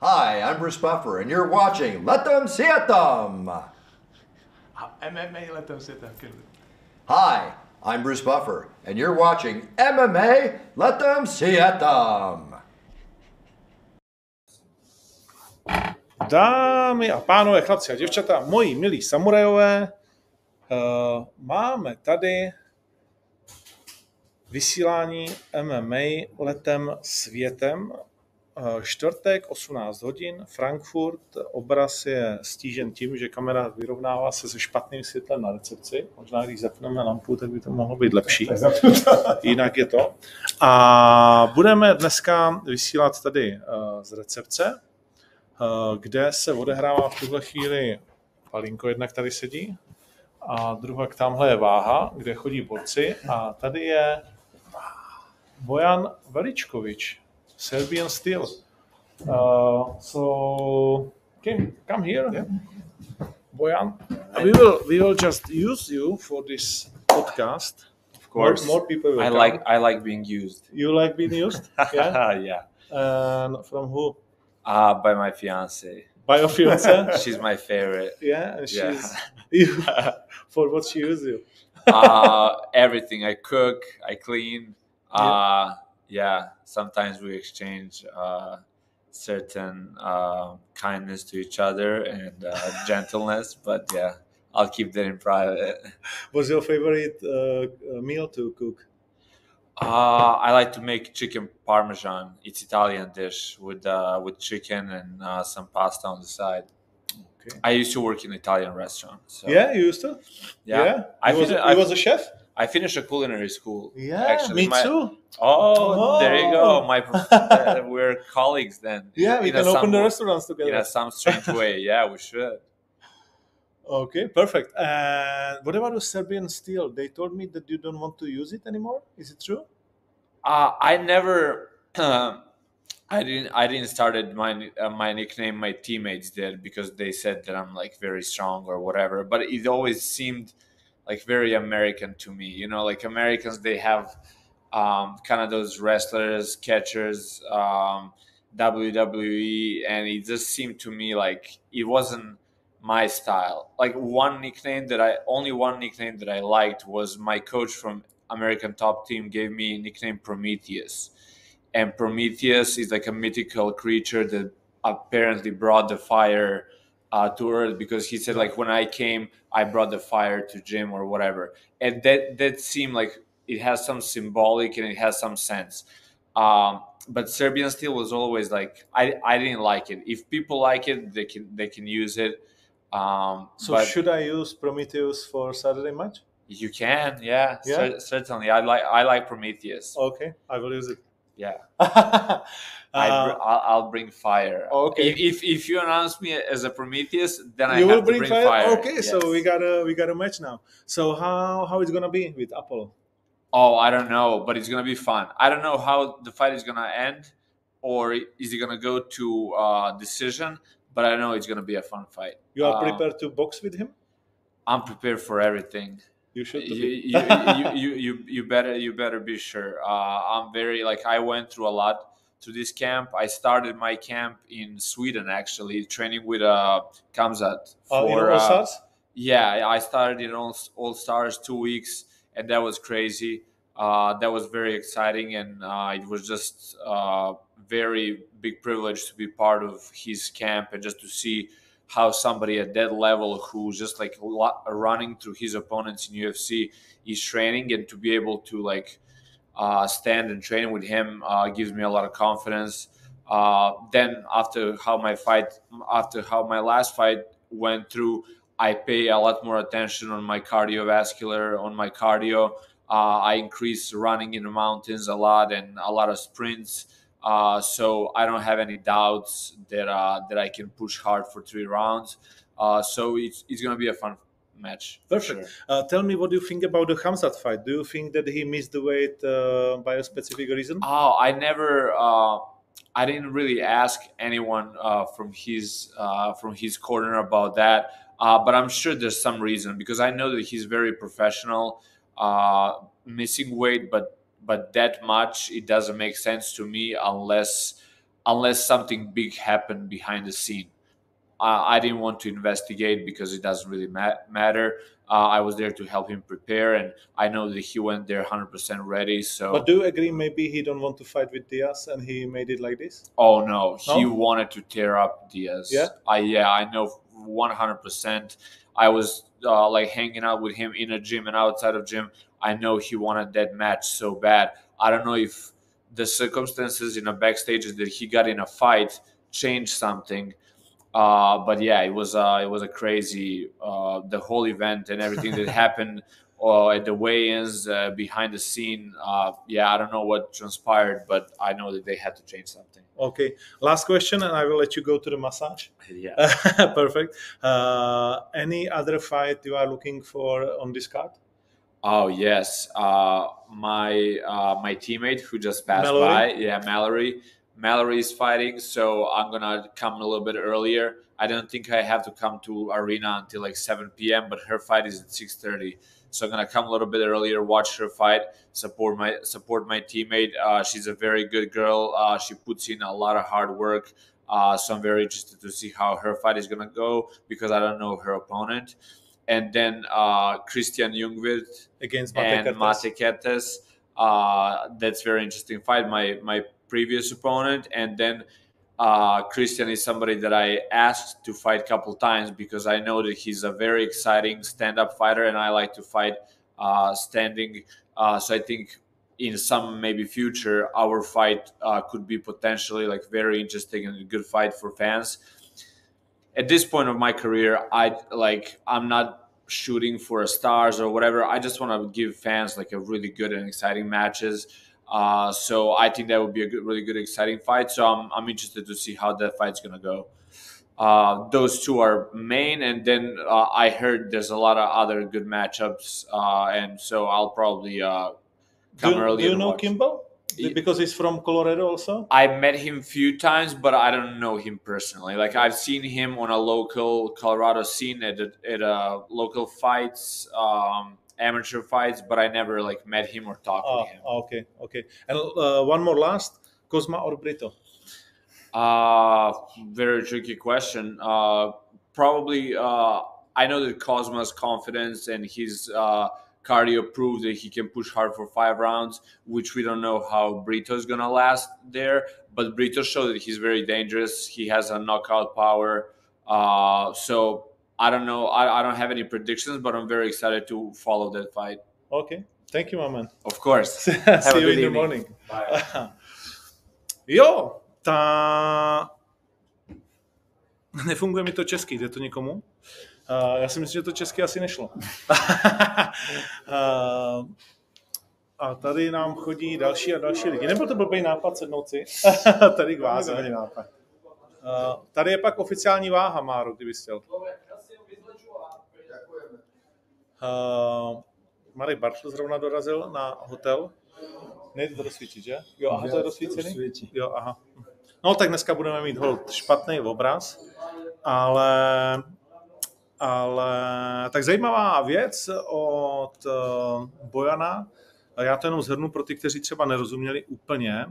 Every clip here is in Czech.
Hi, I'm Bruce Buffer, and you're watching Let Them See It Them. MMA, let them sit there. Good. Hi, I'm Bruce Buffer, and you're watching MMA Let Them See It Them. Dámy a pánové, chlapci a děvčata, moji milí samurajové, uh, máme tady vysílání MMA letem světem. Uh, čtvrtek, 18 hodin, Frankfurt. Obraz je stížen tím, že kamera vyrovnává se se špatným světlem na recepci. Možná, když zapneme lampu, tak by to mohlo být lepší. Jinak je to. A budeme dneska vysílat tady uh, z recepce, uh, kde se odehrává v tuhle chvíli Palinko jednak tady sedí a druhá tamhle je váha, kde chodí borci a tady je Bojan Veličkovič, Serbian Steel. Uh, so come, come here, yeah. Bojan. We will we will just use you for this podcast. Of course. More, more people will I come. like I like being used. You like being used? Yeah. yeah. and from who? Uh, by my fiance. By your fiance? She's my favorite. yeah, and Yeah. she's you for what she uses you. Uh, everything I cook, I clean. Uh, yeah. Yeah, sometimes we exchange uh, certain uh, kindness to each other and uh, gentleness, but yeah, I'll keep that in private. What's your favorite uh, meal to cook? Uh, I like to make chicken parmesan. It's Italian dish with uh, with chicken and uh, some pasta on the side. Okay. I used to work in an Italian restaurant. So Yeah, you used to. yeah. I, I was. I, was a chef. I finished a culinary school. Yeah, actually, me my- too. Oh, there you Oh. go. My uh, we're colleagues then. Yeah, we in can open some- the restaurants together. in a some strange way. Yeah, we should. Okay, perfect. And what about the Serbian steel? They told me that you don't want to use it anymore. Is it true? Uh, I never. I didn't. I didn't started my uh, my nickname. My teammates did because they said that I'm like very strong or whatever. But it always seemed like very American to me. You know, like Americans they have um, kind of those wrestlers, catchers, um, WWE, and it just seemed to me like it wasn't my style. Like one nickname that I only one nickname that I liked was my coach from American Top Team gave me nickname Prometheus. And Prometheus is like a mythical creature that apparently brought the fire uh, to Earth because he said like when I came, I brought the fire to Jim or whatever, and that that seemed like it has some symbolic and it has some sense. Um, but Serbian Steel was always like I, I didn't like it. If people like it, they can they can use it. Um, So but should I use Prometheus for Saturday match? you can, yeah, Yeah? cer- certainly. I like I like Prometheus. Okay, I will use it. Yeah, Uh, I br- I'll, I'll bring fire. okay. If, if if you announce me as a Prometheus, then I you will bring, bring, fire? fire. Okay, so we got a we got a match now. So how how it's gonna be with Apollo? Oh, I don't know, but it's gonna be fun. I don't know how the fight is gonna end, or is it gonna go to uh, decision. But I know it's gonna be a fun fight. You are Uh, prepared to box with him? I'm prepared for everything. You should. you, be. you, you, you, you, better you better be sure. Uh, I'm very like I went through a lot to this camp. I started my camp in Sweden actually, training with uh, Kamzat Uh, in for All uh, Stars? yeah. I started in All, All Stars two weeks, and that was crazy. Uh, that was very exciting, and uh, it was just uh, very big privilege to be part of his camp and just to see how somebody at that level who's just like running through his opponents in UFC is training and to be able to like uh, stand and train with him uh, gives me a lot of confidence. Uh, then after how my fight, after how my last fight went through, I pay a lot more attention on my cardiovascular, on my cardio. Uh, I increase running in the mountains a lot and a lot of sprints. Uh, so I don't have any doubts that uh, that I can push hard for three rounds. Uh, so it's it's gonna be a fun match. for Perfect. sure. Uh, tell me what do you think about the Hamzat fight? Do you think that he missed the weight uh, by a specific reason? Oh, I never. Uh, I didn't really ask anyone uh, from his uh, from his corner about that, uh, but I'm sure there's some reason because I know that he's very professional. Uh, missing weight, but but that much it doesn't make sense to me unless unless something big happened behind the scene. Uh, I didn't want to investigate because it doesn't really ma- matter. Uh, I was there to help him prepare, and I know that he went there 100% ready. So, But do you agree maybe he don't want to fight with Diaz and he made it like this? oh no, he wanted to tear up Diaz. Yeah? I yeah, I know 100%. I was uh, like hanging out with him in a gym and outside of gym. I know he wanted that match so bad. I don't know if the circumstances in a backstage that he got in a fight changed something. Uh, but yeah, it was uh, it was a crazy uh, the whole event and everything that happened uh, at the weigh-ins uh, behind the scene. Uh, yeah, I don't know what transpired, but I know that they had to change something. Okay. Last question, and I will let you go to the massage. Yeah. Perfect. Uh, any other fight you are looking for on this card? Oh yes, uh, my uh, my teammate who just passed Mallory? by, yeah, Mallory. Mallory is fighting, so I'm gonna come a little bit earlier. I don't think I have to come to arena until like 7 p.m., but her fight is at 6:30, so I'm gonna come a little bit earlier, watch her fight, support my support my teammate. Uh, she's a very good girl. Uh, she puts in a lot of hard work. Uh, so I'm very interested to see how her fight is gonna go because I don't know her opponent. And then uh, Christian Jungwirth Against Mate and? Mate Ketes. Uh, that's very interesting fight. My my previous opponent, and then uh, Christian is somebody that I asked to fight a couple times because I know that he's a very exciting stand-up fighter, and I like to fight uh, standing. Uh, so I think in some maybe future our fight uh, could be potentially like very interesting and a good fight for fans. At this point of my career, I like I'm not shooting for stars or whatever. I just want to give fans like a really good and exciting matches. Uh, so I think that would be a good, really good, exciting fight. So I'm, I'm interested to see how that fight's gonna go. Uh, those two are main, and then uh, I heard there's a lot of other good matchups, uh, and so I'll probably uh, come do, early. do you know watch. Ye- Because he's from Colorado also? I met him few times, but I don't know him personally. Like I've seen him on a local Colorado scene at a, at a local fights, um, amateur fights, but I never like met him or talked Oh, with him. okay, okay. And uh, one more last, Cosma or Brito? Uh, very tricky question. Uh, probably, uh, I know that Cosma's confidence and his uh, cardio proved that he can push hard for five rounds, which we don't know how Brito's gonna last there. But Brito showed that he's very dangerous. He has a knockout power. Uh, so I don't know. I, I don't have any predictions, but I'm very excited to follow that fight. Okay, thank you, my man. Of course. See a you good in the evening. morning. jo, ta... Nefunguje mi to česky, jde to někomu? Uh, já si myslím, že to česky asi nešlo. uh, a tady nám chodí další a další lidi. Nebyl to blbý nápad sednout si tady k váze. Uh, tady je pak oficiální váha, Máro, kdyby chtěl. Uh, Marek Bartl zrovna dorazil na hotel. Nejde to rozsvítit, že? Jo, aha, to je rozsvícený? Jo, aha. No tak dneska budeme mít hold špatný obraz, ale, ale tak zajímavá věc od eh, Bojana, já to jenom zhrnu pro ty, kteří třeba nerozuměli úplně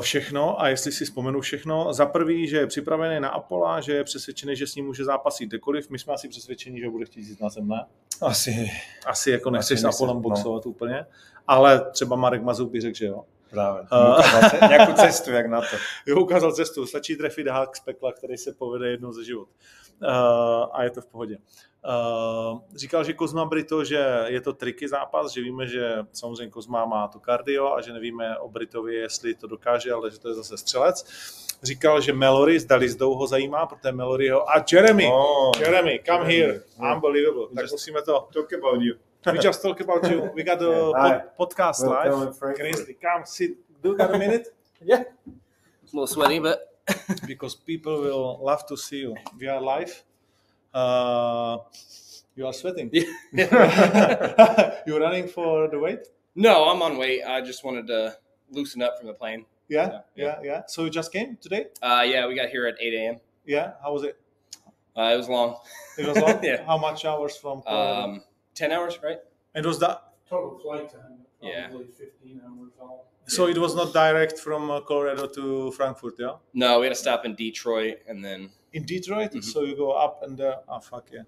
všechno a jestli si vzpomenu všechno. Za prvý, že je připravený na Apola, že je přesvědčený, že s ním může zápasit kdekoliv. My jsme asi přesvědčeni, že bude chtít jít na zem, ne? Asi Asi jako nechceš Asi s Apolem no. boxovat úplně, ale třeba Marek Mazur by řekl, že jo. právě. A- Ukázal Nějakou cestu, jak na to. Jo, ukázal cestu. Stačí trefit hák z pekla, který se povede jednou za život. Uh, a je to v pohodě. Uh, říkal, že Kozma Brito, že je to triky zápas, že víme, že samozřejmě Kozma má to kardio a že nevíme o Britovi, jestli to dokáže, ale že to je zase střelec. Říkal, že Melory, zdali zdou ho zajímá, protože Melory ho... A Jeremy! Oh, Jeremy, come here. Yeah. Unbelievable. Tak Just- musíme to... Talk about you. We just talk about you. We got a Yeah. pod, podcast Well, live. Crazy. Come, sit. Do you got a minute? Yeah. A little sweaty, but because people will love to see you. We are live. Uh, you are sweating. You're running for the weight? no, I'm on weight. I just wanted to loosen up from the plane. Yeah, yeah, yeah. So you just came today? Uh, yeah, we got here at 8 a.m. Yeah. How was it? Uh, it was long. It was long. Yeah. How much hours from? Colorado? Um, 10 hours, right? it was that. Total flight time, Yeah. probably fifteen hours all. So it was not direct from uh, Colorado to Frankfurt, yeah? No, we had to stop in Detroit and then In Detroit, so you go up and uh, ah fuck yeah.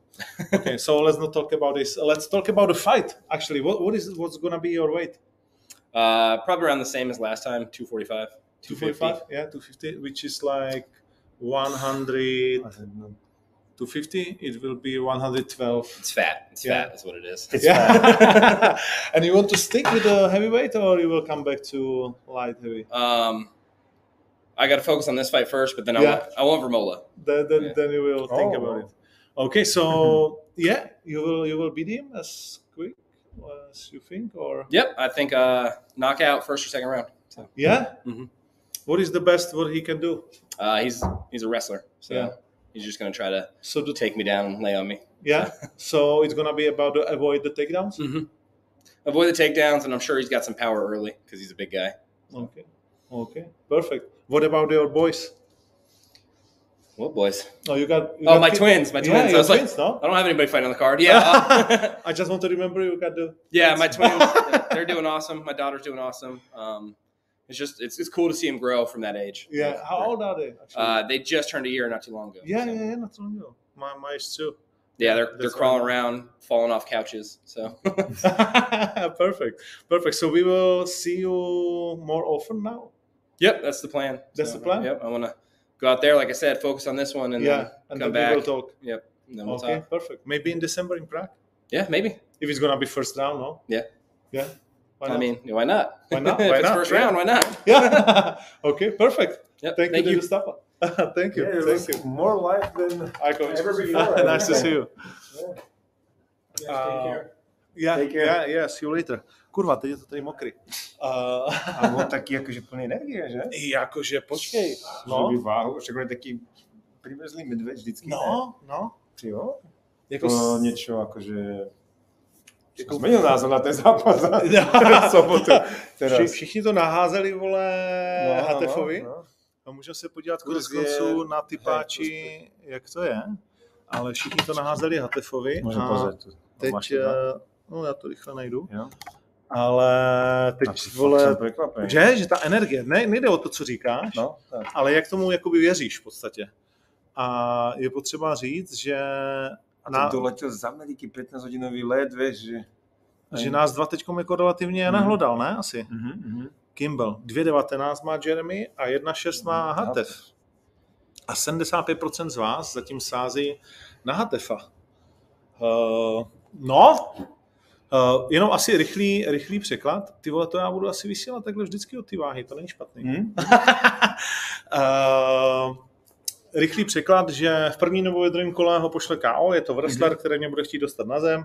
okay, so let's not talk about this. Let's talk about the fight. Actually, what what is what's gonna be your weight? uh, probably around the same as last time, 245. 245? Yeah, 250, which is like 100, 250. It will be 112. It's fat. It's Yeah. fat. That's what it is. yeah. and you want to stick with the heavyweight or you will come back to light heavy? Um, I got to focus on this fight first, but then I Yeah. want I want Vermola. Then, then, Yeah. then you will think Oh, about it. Okay, so yeah, you will you will beat him as quick as you think, or Yep, I think uh, knockout first or second round. So yeah. Mhm. What is the best what he can do? uh, he's he's a wrestler, so Yeah. he's just gonna try to So the take me down and lay on me. yeah, so it's gonna be about to avoid the takedowns. Mm-hmm. Avoid the takedowns, and I'm sure he's got some power early because he's a big guy. Okay, okay, perfect. What about your boys? What boys? Oh, you got. You Oh, got my kid- twins, my Yeah, twins. I was like, twins, no? I don't have anybody fighting on the card. Yeah, I just want to remember you got the. yeah, my twins. They're doing awesome. My daughter's doing awesome. Um, it's just it's, it's cool to see them grow from that age. Yeah, how old are they? Actually? Uh, they just turned a year not too long ago. yeah, so- yeah, yeah, not too long ago. My my is too. yeah. They're they're crawling around, falling off couches. So perfect, perfect. So we will see you more often now. Yep, that's the plan. That's So, the plan? Yep, I want to go out there, like I said, focus on this one, and yeah, then and come then back. we will talk. Yep, and then we'll okay, talk. perfect. Maybe in December in Prague. Yeah, maybe. If it's gonna be first round, no? Yeah. Yeah. Why I mean, why not? Why not? if Why it's not? first Yeah. round, why not? yeah. okay, perfect. Yep, Thank, thank you, you. Mustafa. thank you. Yeah, it thank you. more life than I coach. ever before. nice to see you. Yeah, Uh, take care. Yeah, Take care. yeah, yeah, see you later. Kurva, teď je to tady mokrý. Uh, A on taky jakože plný energie, že? jakože, počkej. No. Že by No, váhu, je taky privezlý medveď vždycky. ne? no, no. Ty jo? Jako To s- něčo jakože... Jako- Změnil názor na ten zápas. No. v sobotu. Teraz. Vši, všichni to naházeli, vole, no, Hatefovi. No, no. A můžeme se podívat konec konců na ty páči, jak to je. Ale všichni to naházeli Hatefovi. Můžu a pozet. teď, eh, no já to rychle najdu. Jo? Ale teď, fakt vole, že, že ta energie, ne, nejde o to, co říkáš, No, tak. ale jak tomu jakoby věříš v podstatě. A je potřeba říct, že, A na, to doletěl z Ameriky 15 hodinový let, víš, že... že nás dva teď jako relativně Mhm. nahlodal, ne? Asi. Mhm, mhm. Kimball. 2,19 má Jeremy a 1,6 má Hatef. A 75% z vás zatím sází na Hatefa. Uh, no, uh, jenom asi rychlý, rychlý překlad. Ty vole, to já budu asi vysílat takhle vždycky od ty váhy, to není špatný. Hm? uh, rychlý překlad, že v první nebo ve druhém kole ho pošle KO, je to wrestler, který mě bude chtít dostat na zem,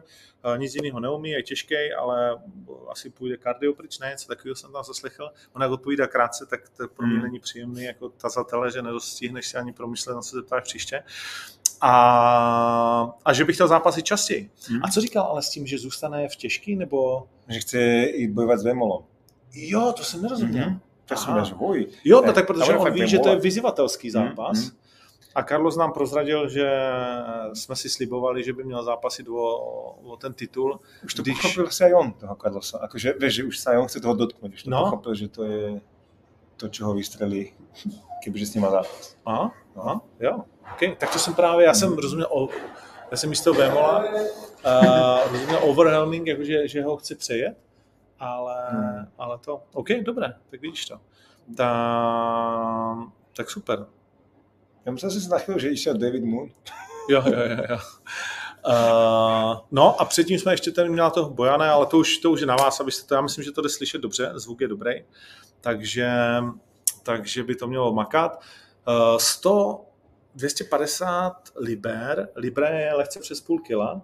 uh, nic jiného neumí, je těžký, ale asi půjde kardio pryč, ne, něco takového jsem tam zaslechl. On jak odpovídá krátce, tak to pro mě Mhm. není příjemný jako tazatele, že nedostihneš si ani promyslet, na co se zeptáš příště. A, a že bych chtěl zápasit častěji. Mhm. A co říkal ale s tím, že zůstane v těžký, nebo... Že chce jít bojovat s Vemolom. Jo, to jsem nerozuměl. Mhm. To Aha. máš hoj. Jo, no tak protože on ví, že to je vyzývatelský zápas. Mhm. A Carlos nám prozradil, že jsme si slibovali, že by měl zápasit o, o ten titul. Už to Když- pochopil aj on, toho Carlosa. Akože, vieš, že už aj on chce toho dotknúť. Už to No. pochopil, že to je to, čo ho vystrelí, kebyže s ním má zápas. Aha, aha, jo. Okay. Tak to jsem právě, já jsem rozuměl, o, já jsem místo Vémola, uh, rozuměl overwhelming, jakože, že ho chci přejet, ale, Hmm. ale to, OK, dobré, tak vidíš to. Ta, tak super. Ja myslel si si na chvíľu, že išiel David Moon. Jo, jo, jo, jo. Uh, no a předtím jsme ještě tady měla toho Bojane, ale to už, to už je na vás, abyste to, já myslím, že to jde slyšet dobře, zvuk je dobrý, takže, takže by to mělo makat. Uh, 100, 250 liber, libre je lehce přes půl kila,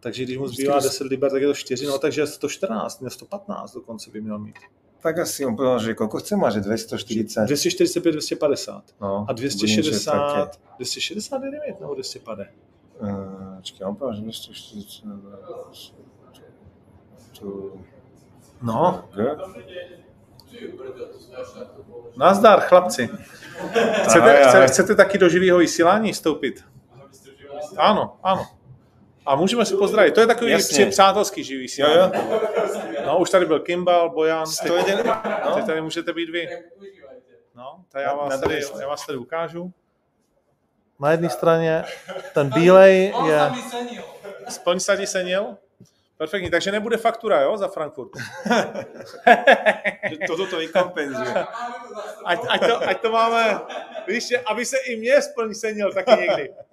takže když mu zbývá 10 liber, tak je to 4, no takže 114, ne 115 dokonce by měl mít. Tak asi on povedal, že koľko chce má, že 240. 245, 250 No, a bude niečo 260, také. 260 je limit nebo 250? Uh, čekaj, on povedal, že 240. Tu... No? Nazdar, chlapci. Chcete, Ahoj, ahoj. chce, chcete taky do živého vysílání vstoupit? Ano, ano. A můžeme si pozdravit. To je takový Jasně. přátelský živý Jo, vysílání. jo. No, už tady byl Kimbal, Bojan, teď, 101, teď no. tady můžete být vy. No, tak já vás, tady, já vás tady ukážu. Na jedné straně ten bílej je... Splň sadí senil. Perfektní, takže nebude faktura, jo, za Frankfurt. Toto to vykompenzuje. Ať, ať, to, ať to máme, víš, že aby se i mě splň senil taky někdy.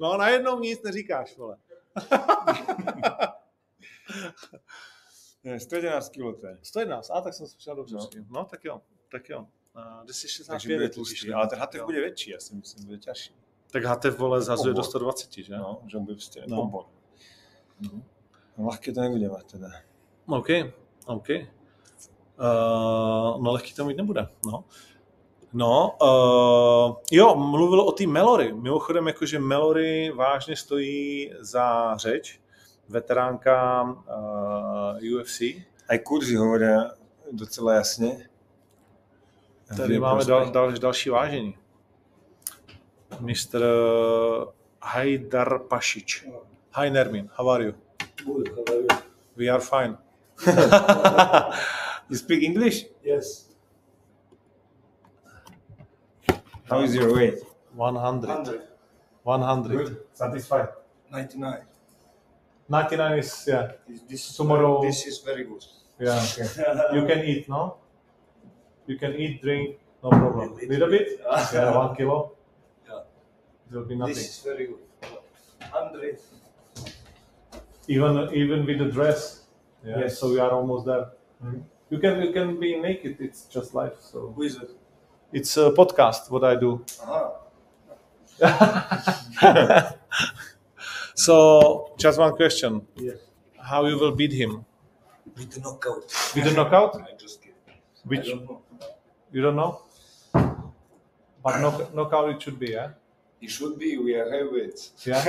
No, najednou nic neříkáš, vole. Ne, 111 kg to je. 111, a tak jsem se přišel dobře. No. No. tak jo, tak jo. Uh, 265 Takže bude tlustý. Ale ten hatev Jo. bude větší, já si myslím, bude těžší. Tak Hatev, vole, zhazuje do Obor. 120, že? No, že bude prostě No. obor. No, lehké to nebude mít teda. OK, OK. Uh, no lehký to mít nebude, no. No, uh, jo, mluvil o té Melory. Mimochodem, jakože Melory vážně stojí za řeč. Veteránka uh, UFC. A kurzy hovorí docela jasně. Tady máme dal, dal, další vážení. Mr. Uh, Hajdar Pašič. Hi Nermin, how are you? Good, how are you? We are fine. You speak English? Yes. How is your weight? 100. 100. 100. Satisfied. 99. 99 is, yeah. This, this, Tomorrow- This is very good. Yeah, okay. You can eat, no? You can eat, drink, no problem. A little bit? Yeah, one kilo. Will be nothing. This is very good. 100. Even even with the dress. Yeah, Yes. so we are almost there. Mm-hmm. You can you can be naked. It's just life. So Who is it? it's a podcast. What I do. Aha. So just one question: Yes. How you will beat him? With the knockout. With a knockout? I just kidding. Which I don't you don't know? But knock, knockout it should be, yeah. It should be. We are heavyweights. Yeah.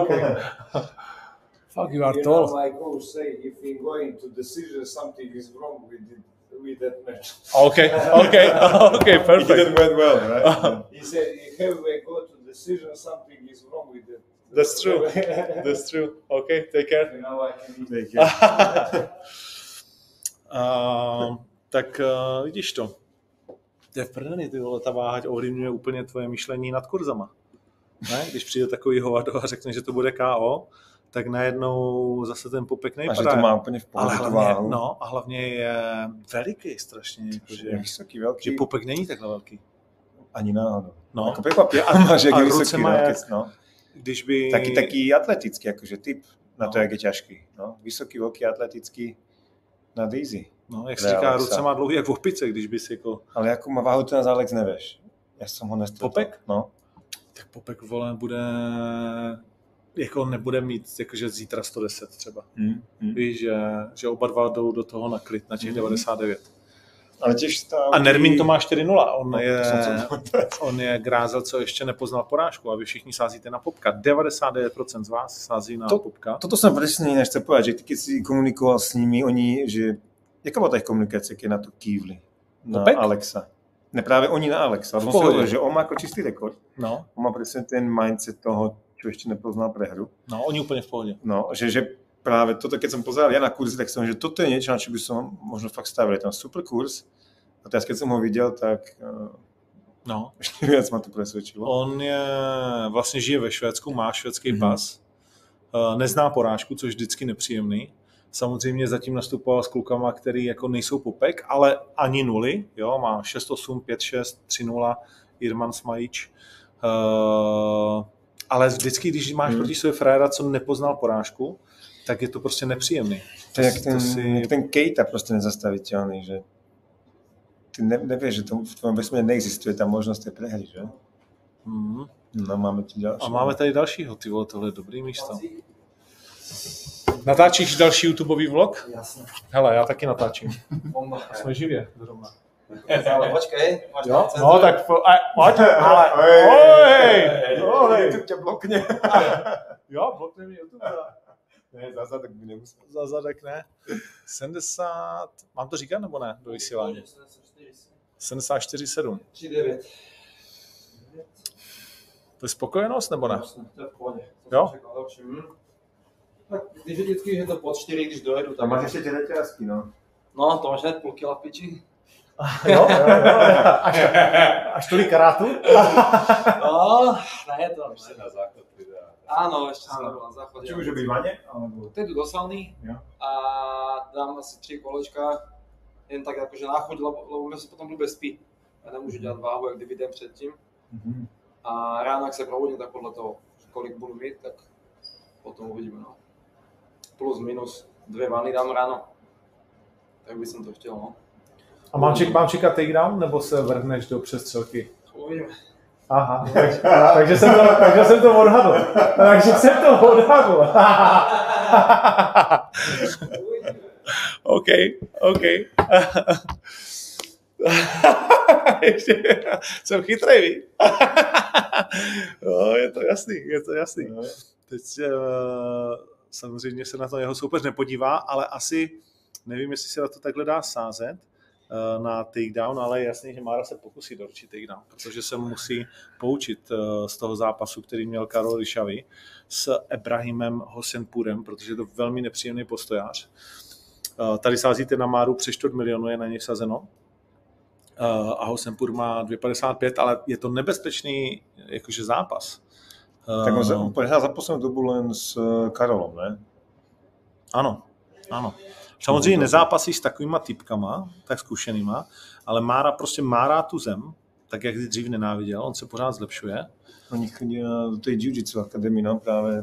Okay. okay. Fuck, you are You know, tall. my coach say if we go into decision, something is wrong with it, with that match. Okay. Okay. Okay. perfect. It Perfect. went well, right? He said if heavyweight go to decision, something is wrong with it. That's true. That's true. Okay. Take care. You know, I can. Take care. Uh, tak uh, vidíš to. To je v prdeli, ty vole, ta váha ovlivňuje úplně tvoje myšlení nad kurzama. Ne? Když přijde takový hovado a řekne, že to bude KO, tak najednou zase ten popek A že nejpadá. to má úplně v ale pohodě tu hlavně, váhu. no, a hlavně je veliký strašně, Že jakože, je vysoký, velký. že popek není takhle velký. Ani náhodou. No, Jako překvapí, a a je ruce vysoký, má jak- no. když by... Taky, taky atletický, jakože typ na to, No. jak je těžký. No. Vysoký, velký, atletický na Daisy. No, jak se říká, Alexa. ruce má dlouhý jak v opice, když bys jako... Ale jakou má váhu ten Alex nevíš. Já jsem ho nestretl. Popek? No. Tak popek, vole, bude... Jako nebude mít, jakože zítra 110 třeba. Hmm. Hmm. Víš, že, že oba dva jdou do toho na klid, na těch Mhm. 99. Ale těž stál... A Nermin to má 4-0. On No, je, on je grázel, co ještě nepoznal porážku a vy všichni sázíte na popka. 99% z vás sází na To- popka. Toto jsem přesně nechce povedať, že ty, keď si komunikoval s nimi, oni, že... Jaká byla ta komunikace, keď na to kývli? Na Popek? Alexa. Ne právě oni na Alexa. On hovoril, že on má jako čistý rekord. No, On má přesně ten mindset toho, čo ještě nepoznal prehru. no, oni úplně v pohodě. No, že, že práve toto, keď som pozeral ja na kurzy, tak som, že toto je niečo, na čo by som možno fakt stavil. Je tam super kurz. A teraz, keď som ho videl, tak uh, No, ešte viac ma to presvedčilo. on je, vlastně žije ve Švédsku, má švédský Mhm. pas, eh, nezná porážku, což vždycky nepříjemný. Samozřejmě zatím nastupoval s klukama, který jako nejsou popek, ale ani nuly, jo, má 6-8, 5-6, 3-0, Irman Smajič. Uh, ale vždycky, když máš Mhm. proti sobě fréra, co nepoznal porážku, tak je to prostě nepříjemný. To je jak ten, to si- jak ten Kejta prostě nezastaviteľný, že ty ne, nevieš, že to v tvojom vesmíre neexistuje ta možnost té prehry, že? Mhm. No, máme tu ďalší. A máme tady dalšího, ty vole, tohle je dobrý místo. Natáčíš další YouTubeový vlog? Jasné. Hele, já taky natáčím. Bomba. Jsme živě zrovna. Ale počkej, máš Jo? No, tak po, a, pojď, ale, oj, oj, YouTube tě blokne. jo, blokne mi YouTube. ne, za zadek by nemusel. Za zadek ne. 70, mám to říkat nebo ne, do vysílání? 74,7. 3-9. To je spokojenost nebo ne? To je v pohodě. To Jo? jsem čekal, lepší. Hm. Tak když je vždycky, že to pod 4, když dojedu, Tam tak... máš ještě ty reťazky, no. No, to máš hned půl kila v piči. Jo, jo, jo. Až, až tolik karátu? No, ne, to Ještě na základ videa. Áno, ešte som na záchode. Či už je bývanie? Alebo... To jdu do sauny Jo. a dám asi tři kolečka, jen tak jakože na chuť, lebo, lebo mě se potom blbě spí. Já nemůžu dělat váhu, jak kdyby den předtím. Mhm. A ráno, jak se probudím, tak podle toho, kolik budu mít, tak potom uvidíme. No. Plus, minus, dvě vany dám ráno. Tak by jsem to chtěl, no. A mám, ček, mám čekat takedown, nebo se vrhneš do přestřelky? Uvidíme. Aha, takže, takže, jsem to, takže jsem to odhadl. Takže jsem to odhadl. OK, OK. Ještě, jsem chytrý, víš? no, je to jasný, je to jasný. Teď uh, samozřejmě se na to jeho soupeř nepodívá, ale asi nevím, jestli se na to takhle dá sázet eh, na takedown, ale je jasný, že Mára se pokusí doručit takedown, protože se musí poučit eh, z toho zápasu, který měl Karol Ryšavy s Ebrahimem Hosenpurem, protože je to velmi nepříjemný postojář. Eh, Tady sázíte na Máru přes čtvrt milionu, je na něj sazeno. A Hosenpur má 2,55, ale je to nebezpečný jakože zápas. Eh, Tak on za- on prehrál za poslednú dobu len s eh, Karolom, ne? Ano, ano. Samozřejmě nezápasí s takovýma typkama, tak zkušenýma, ale Mára prostě má rád tu zem, tak jak dřív nenáviděl, on se pořád zlepšuje. Oni chodí do tej jiu-jitsu akadémie, no práve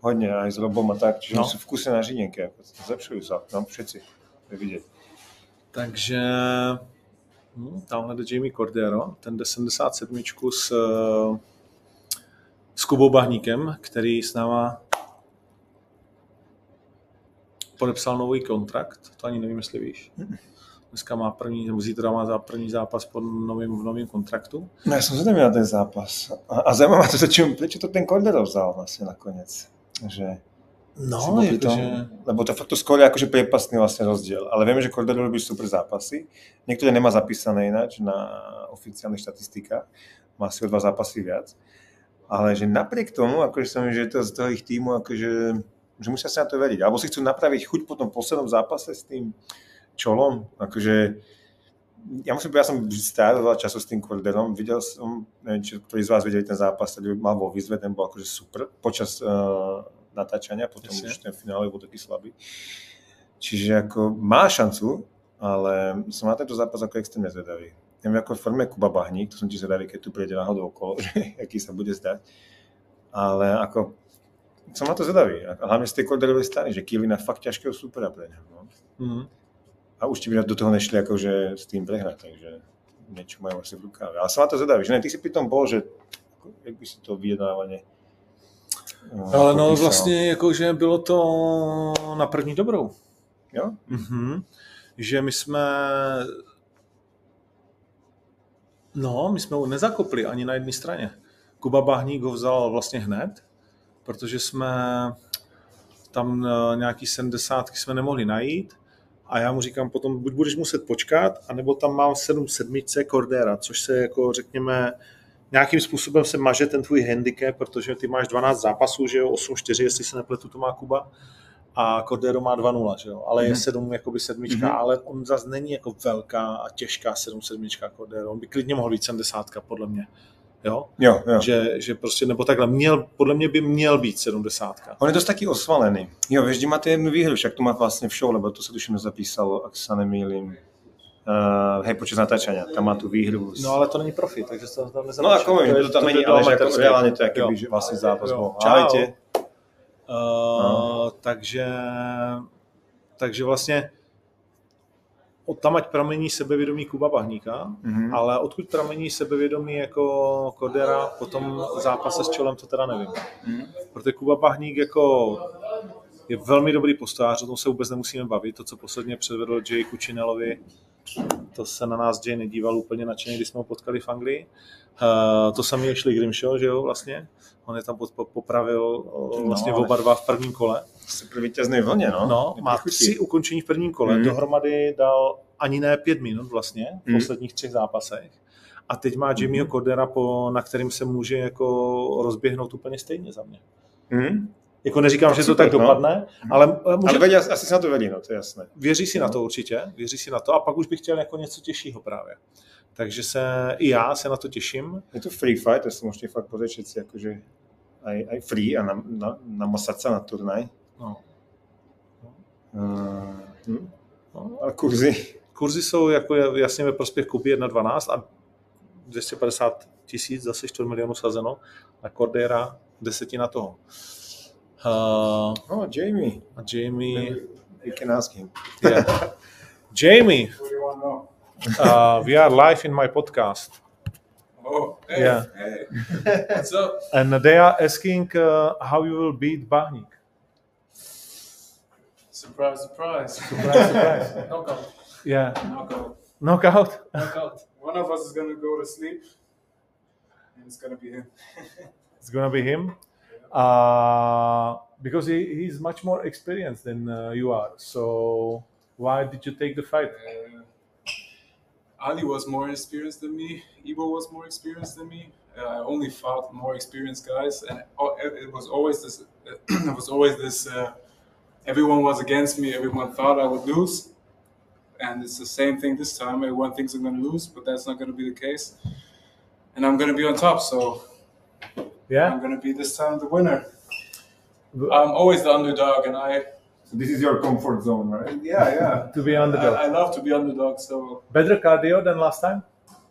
hodne aj s Robom a tak, čiže No. no. sú v kuse na žinienke, ako zlepšujú sa, no všetci, to je vidieť. Takže hm, tamhle jde Jamie Cordero, ten jde 77 s, eh, s Kubou Bahníkem, který s náma podepsal nový kontrakt, to ani nevím, jestli víš. Dneska má první, nebo zítra má za první zápas pod novým, v novým kontraktu. No ja som zvedavý na ten zápas. A, a zaujímavé to, čo, prečo to ten Cordero vzal vlastne nakoniec. Že No, jakože... lebo to fakt to skôr je akože vlastne rozdiel. Ale vieme, že Cordero robí super zápasy. Niektoré nemá zapísané ináč na oficiálnych štatistikách. Má si o dva zápasy viac. Ale že napriek tomu, akože som, že to z toho ich týmu, akože, že musia sa na to veriť. Alebo si chcú napraviť chuť po tom poslednom zápase s tým čolom. Akože, ja musím povedať, ja som strávil veľa času s tým Corderom, videl som, neviem, či ktorí z vás videli ten zápas, ktorý mal vo výzve, ten bol akože super počas uh, natáčania, potom Jasne. už ten finále bol taký slabý. Čiže ako má šancu, ale som na tento zápas ako extrémne zvedavý. Neviem, ako forme Kuba Bahník, to som ti zvedavý, keď tu príde náhodou okolo, že aký sa bude zdať. Ale ako, som na to zvedavý. A hlavne z tej korderovej strany, že Kilina fakt ťažkého supera pre ňa. No. Mhm. A už ti by do toho nešli akože s tým prehrať, takže niečo majú asi v rukáve. Ale som na to zvedavý, že ne, ty si pri tom bol, že ako, jak by si to vyjednávanie eh, Ale no vlastně jakože bylo to na první dobrou. Jo? Mhm. Že my jsme no, my jsme ho nezakopli ani na jedné straně. Kuba Bahník ho vzal vlastně hned, protože jsme tam eh, nějaký 70 jsme nemohli najít a já mu říkám potom, buď budeš muset počkat, anebo tam mám 7 sedmičce Cordera, což se jako řekněme nějakým způsobem se maže ten tvůj handicap, protože ty máš 12 zápasů, že jo, 8-4, jestli se nepletu, to má Kuba a Cordero má 2-0, že jo, ale je Mhm. 7 jakoby sedmička, Mhm. ale on zase není jako velká a těžká 7 sedmička Cordero, on by klidně mohl být 70 podle mě, jo, Jo, jo. že, že prostě, nebo takhle, měl, podle mě by měl být 70. On je dosť taký osvalený. Jo, kde máte jednu výhru, však tu má vlastne v show, lebo to sa tuším zapísalo, ak sa nemýlim. Uh, hej, počas natáčania, tam má tú výhru. No ale to není profi, takže se to tam no nezapočítá. ako viem, že to tam není, ale že ako amatérské. reálne to je, že vlastne zápas Jo. Ahojte. Uh, takže, takže vlastně od tam ať pramení sebevědomí Kuba Bahníka, Mhm. ale odkud pramení sebevědomí jako Kodera po tom zápase s Čelem, to teda nevím. Mhm. Protože Kuba Bahník jako je velmi dobrý postář, o tom se vůbec nemusíme bavit. To, co posledně předvedl Jay Kučinelovi, to se na nás Jay nedíval úplně nadšeně, když jsme ho potkali v Anglii. Uh, to samý je Šli Grimshaw, že jo, vlastně. On je tam pod, po- popravil uh, vlastně No, no, oba dva v prvním kole. Ste pri víťaznej vlne, no. No, má tři ukončení v prvním kole. Mm. Dohromady dal ani ne pět minut vlastně v Mhm. posledních třech zápasech. a teď má Jimmyho Cordera, po, na kterým se může jako rozběhnout úplně stejně za mě. Hm? Jako neříkám, Tak že to super, tak no. dopadne, ale ale může, Ale vedia, asi si na to vedí, no, to je jasné. věří si na to určitě, věří si na to a pak už bych chtěl jako něco těžšího právě. Takže se i já se na to těším. Je to free fight, to si môžete fakt pozrieť všetci, akože aj, aj free a na, na, namasať sa na turnaj. No. Uh, hm? No. A kurzy? Kurzy jsou jako jasně ve prospěch Kuby 1.12 a 250 tisíc, zase 4 milionů sazeno a Cordera desetina toho. Uh, Oh, Jamie. a Jamie, You can ask him. yeah. Jamie, What do you want to know? uh, we are live in my podcast. Oh, hey, Yeah. hey. What's up? And they are asking uh, how you will beat Bahnik. Surprise, surprise. Surprise, surprise. Knockout. Yeah. Knockout. Knockout? Knockout. One of us is going to go to sleep, and it's going to be him. It's gonna be him. Uh, because he, he's much more experienced than uh, you are. So why did you take the fight? Uh, Ali was more experienced than me. Ibo was more experienced than me. Uh, I only fought more experienced guys, and it was always this. it was always this. Uh, everyone was against me. Everyone thought I would lose, and it's the same thing this time. Everyone thinks I'm going to lose, but that's not going to be the case. And I'm going to be on top. So I'm going to be this time the winner. I'm always the underdog, and I. So this is your comfort zone, right? Yeah, yeah. To be I, underdog. I love to be underdog. So Better cardio than last time.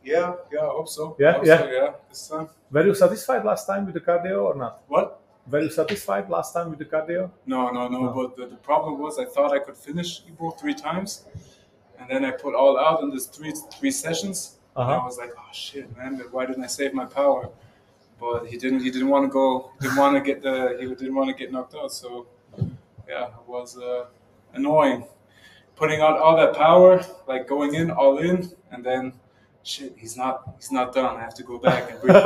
yeah, yeah. I hope so. Yeah, hope yeah. So, yeah. This time. Were you satisfied last time with the cardio or not? What? Were you satisfied last time with the cardio? No, no, no. But the, the problem was I thought I could finish Ibo three times, and then I put all out in this three three sessions. And Uh-huh. I was like, oh shit, man! Why didn't I save my power? But he didn't. He didn't want to go. Didn't want to get the. He didn't want to get knocked out. So yeah, it was uh, annoying. Putting out all that power, like going in all in, and then shit, he's not. He's not done. I have to go back and breathe.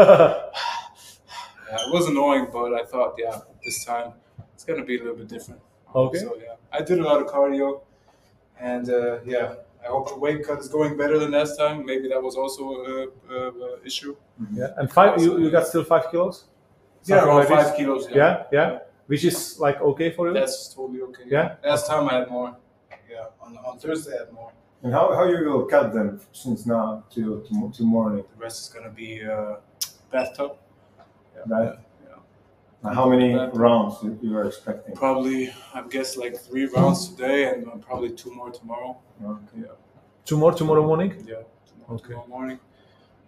Yeah, it was annoying, but I thought, yeah, this time it's gonna be a little bit different. Okay. So yeah, I did a lot of cardio, and uh, yeah, I hope the weight cut is going better than last time. Maybe that was also an a, a issue. Yeah. And five, you, you got still five kilos? Yeah, around like this? five kilos. Yeah, yeah. Which is like okay for you? That's totally okay. Yeah? Last time I had more. Yeah, on, on Thursday I had more. And how, how you will cut them since now till to, to morning, The rest is gonna be uh, bathtub. right? Yeah. And how many That- rounds you you are expecting? Probably, I guess like three rounds today, and uh, probably two more tomorrow. Okay. Two more tomorrow morning? Yeah, tomorrow, Okay. tomorrow morning,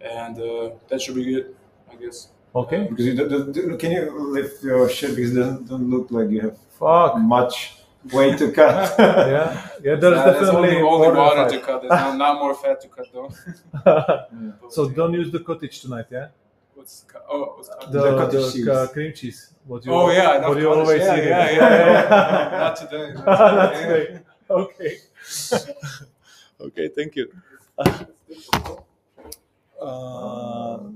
and uh, that should be good, I guess. Okay. Because you, do- do- do- can you lift your shirt because it doesn't, doesn't look like you have Fuck. much weight to cut. Yeah. Yeah, there's Nah, there's definitely only, more only water to cut. There's not, not more fat to cut though. But, so don't use the cottage tonight, yeah? What's? Oh, what's? The, The cottage the, cheese. uh, cream cheese. What you, oh yeah, what you always yeah, eat. yeah, yeah, yeah, Not today. Not today. Okay. okay, thank you. Uh,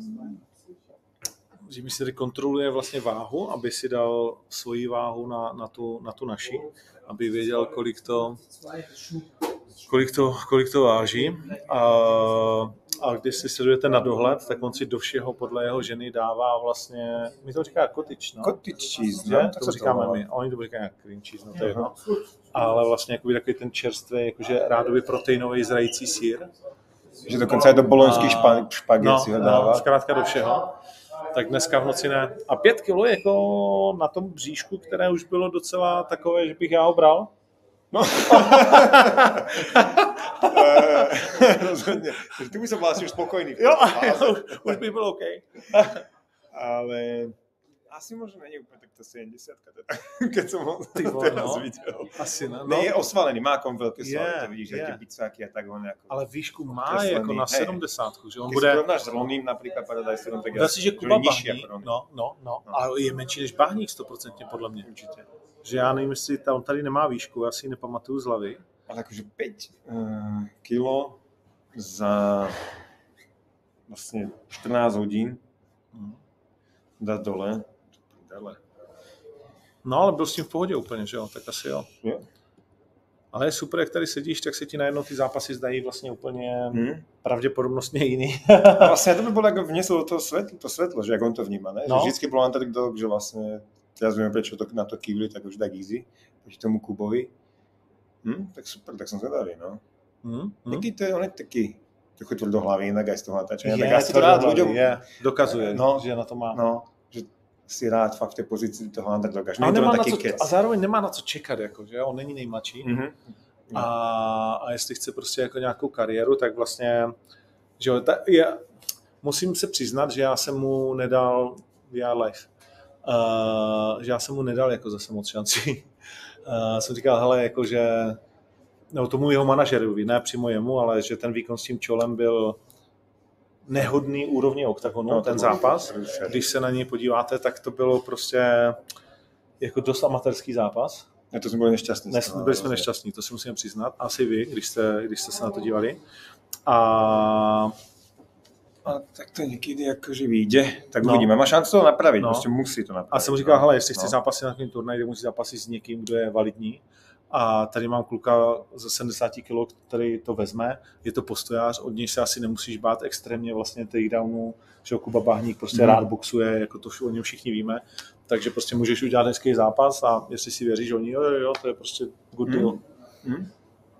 Jimmy si tady kontroluje vlastně váhu, aby si dal svoji váhu na, na, tu, na tu naši, aby věděl, kolik to, kolik to, kolik to váží. A, a když si sledujete na dohled, tak on si do všeho podle jeho ženy dává vlastně, mi to říká kotič, no? Cottage cheese, Ne, no? to říkáme my, a oni to říkají jak cream cheese, no to je jedno. Ale vlastně jakoby takový ten čerstvý, jakože rádoby proteinový zrající sír. Že dokonce aj do boloňských A- špa, špaget No, si ho no, dává. zkrátka do všeho. Tak dneska v noci ne. A pět kilo jako na tom bříšku, které už bylo docela takové, že bych já ho bral. No. Eh, Rozhodne. Takže ty by som bol asi už spokojný. Jo, fáze. už, by byl OK. Ale asi možno není úplne takto 70 keď som ho Ty vole, teraz no. videl. Asi ne. Ne, je osvalený, má kom veľké Je, svaly, to vidíš, že je. tie bicáky a tak on ako... Ale výšku má Kreslený, jako na hej. 70, že on si bude... porovnáš s Loným napríklad Paradise Room, tak Dá si, že Kuba Bahník, no, no, no, No. ale je menší než Bahník 100% podle mě. Určite. Že já nevím, jestli ta, on tady nemá výšku, já si ji nepamatuju z hlavy. Ale akože 5 uh, kilo za vlastne 14 hodín dať dole. Prdele. No, ale byl s tím v pohodě úplně, že jo, tak asi jo. Jo. Ale je super, jak tady sedíš, tak se ti najednou ty zápasy zdají vlastně úplně Hmm. pravděpodobnostně jiný. A vlastne to by bolo, ako vnieslo do toho svetlo, to svetlo, že ako on to vníma, ne? No. Že vždycky len tak, kto, že vlastne, teraz vieme, prečo to, na to kývli, tak už tak easy, proti tomu Kubovi. Hm, tak super, tak som zvedavý, no. Hmm? Hmm? Taký to je, on je taký trochu tvrdohlavý, inak aj z toho natáčania. Je, tak ja si to rád ľuďom, je, dokazuje, No. že na to má. no, že si rád fakt v té pozici toho underdoga, že a, nemá na taký co, kec. a zároveň nemá na co čekat, jako, že on není nejmladší. Mhm. A, a jestli chce prostě jako nějakou kariéru, tak vlastně, že jo, ta, já, musím se přiznat, že já jsem mu nedal, já live, uh, že já jsem mu nedal jako zase moc šancí. Uh, jsem říkal, hele, jako že, no tomu jeho manažerovi, ne přímo jemu, ale že ten výkon s tím čolem byl nehodný úrovně oktagonu, no, ten zápas. Když se na něj podíváte, tak to bylo prostě jako dost amatérský zápas. Ja to sme boli nešťastní. toho, byli jsme hrozne. nešťastní, to si musím přiznat. Asi vy, když jste, když jste se na to dívali. A A tak to někdy jakože vyjde, tak No. uvidíme. Má šancu to napravit, No. prostě musí to napravit. A jsem říkal, no. hele, jestli chci No. zápasit na takovém turnaji, kde musí zápasit s někým, kdo je validní. A tady mám kluka ze 70 kg, který to vezme. Je to postojář, od něj se asi nemusíš bát extrémně vlastně takedownu, že Kuba Bahník prostě Mhm. rád boxuje, jako to o něm všichni víme. Takže prostě můžeš udělat hezký zápas a jestli si věříš oni, jo, jo, jo, to je prostě good deal. Mhm.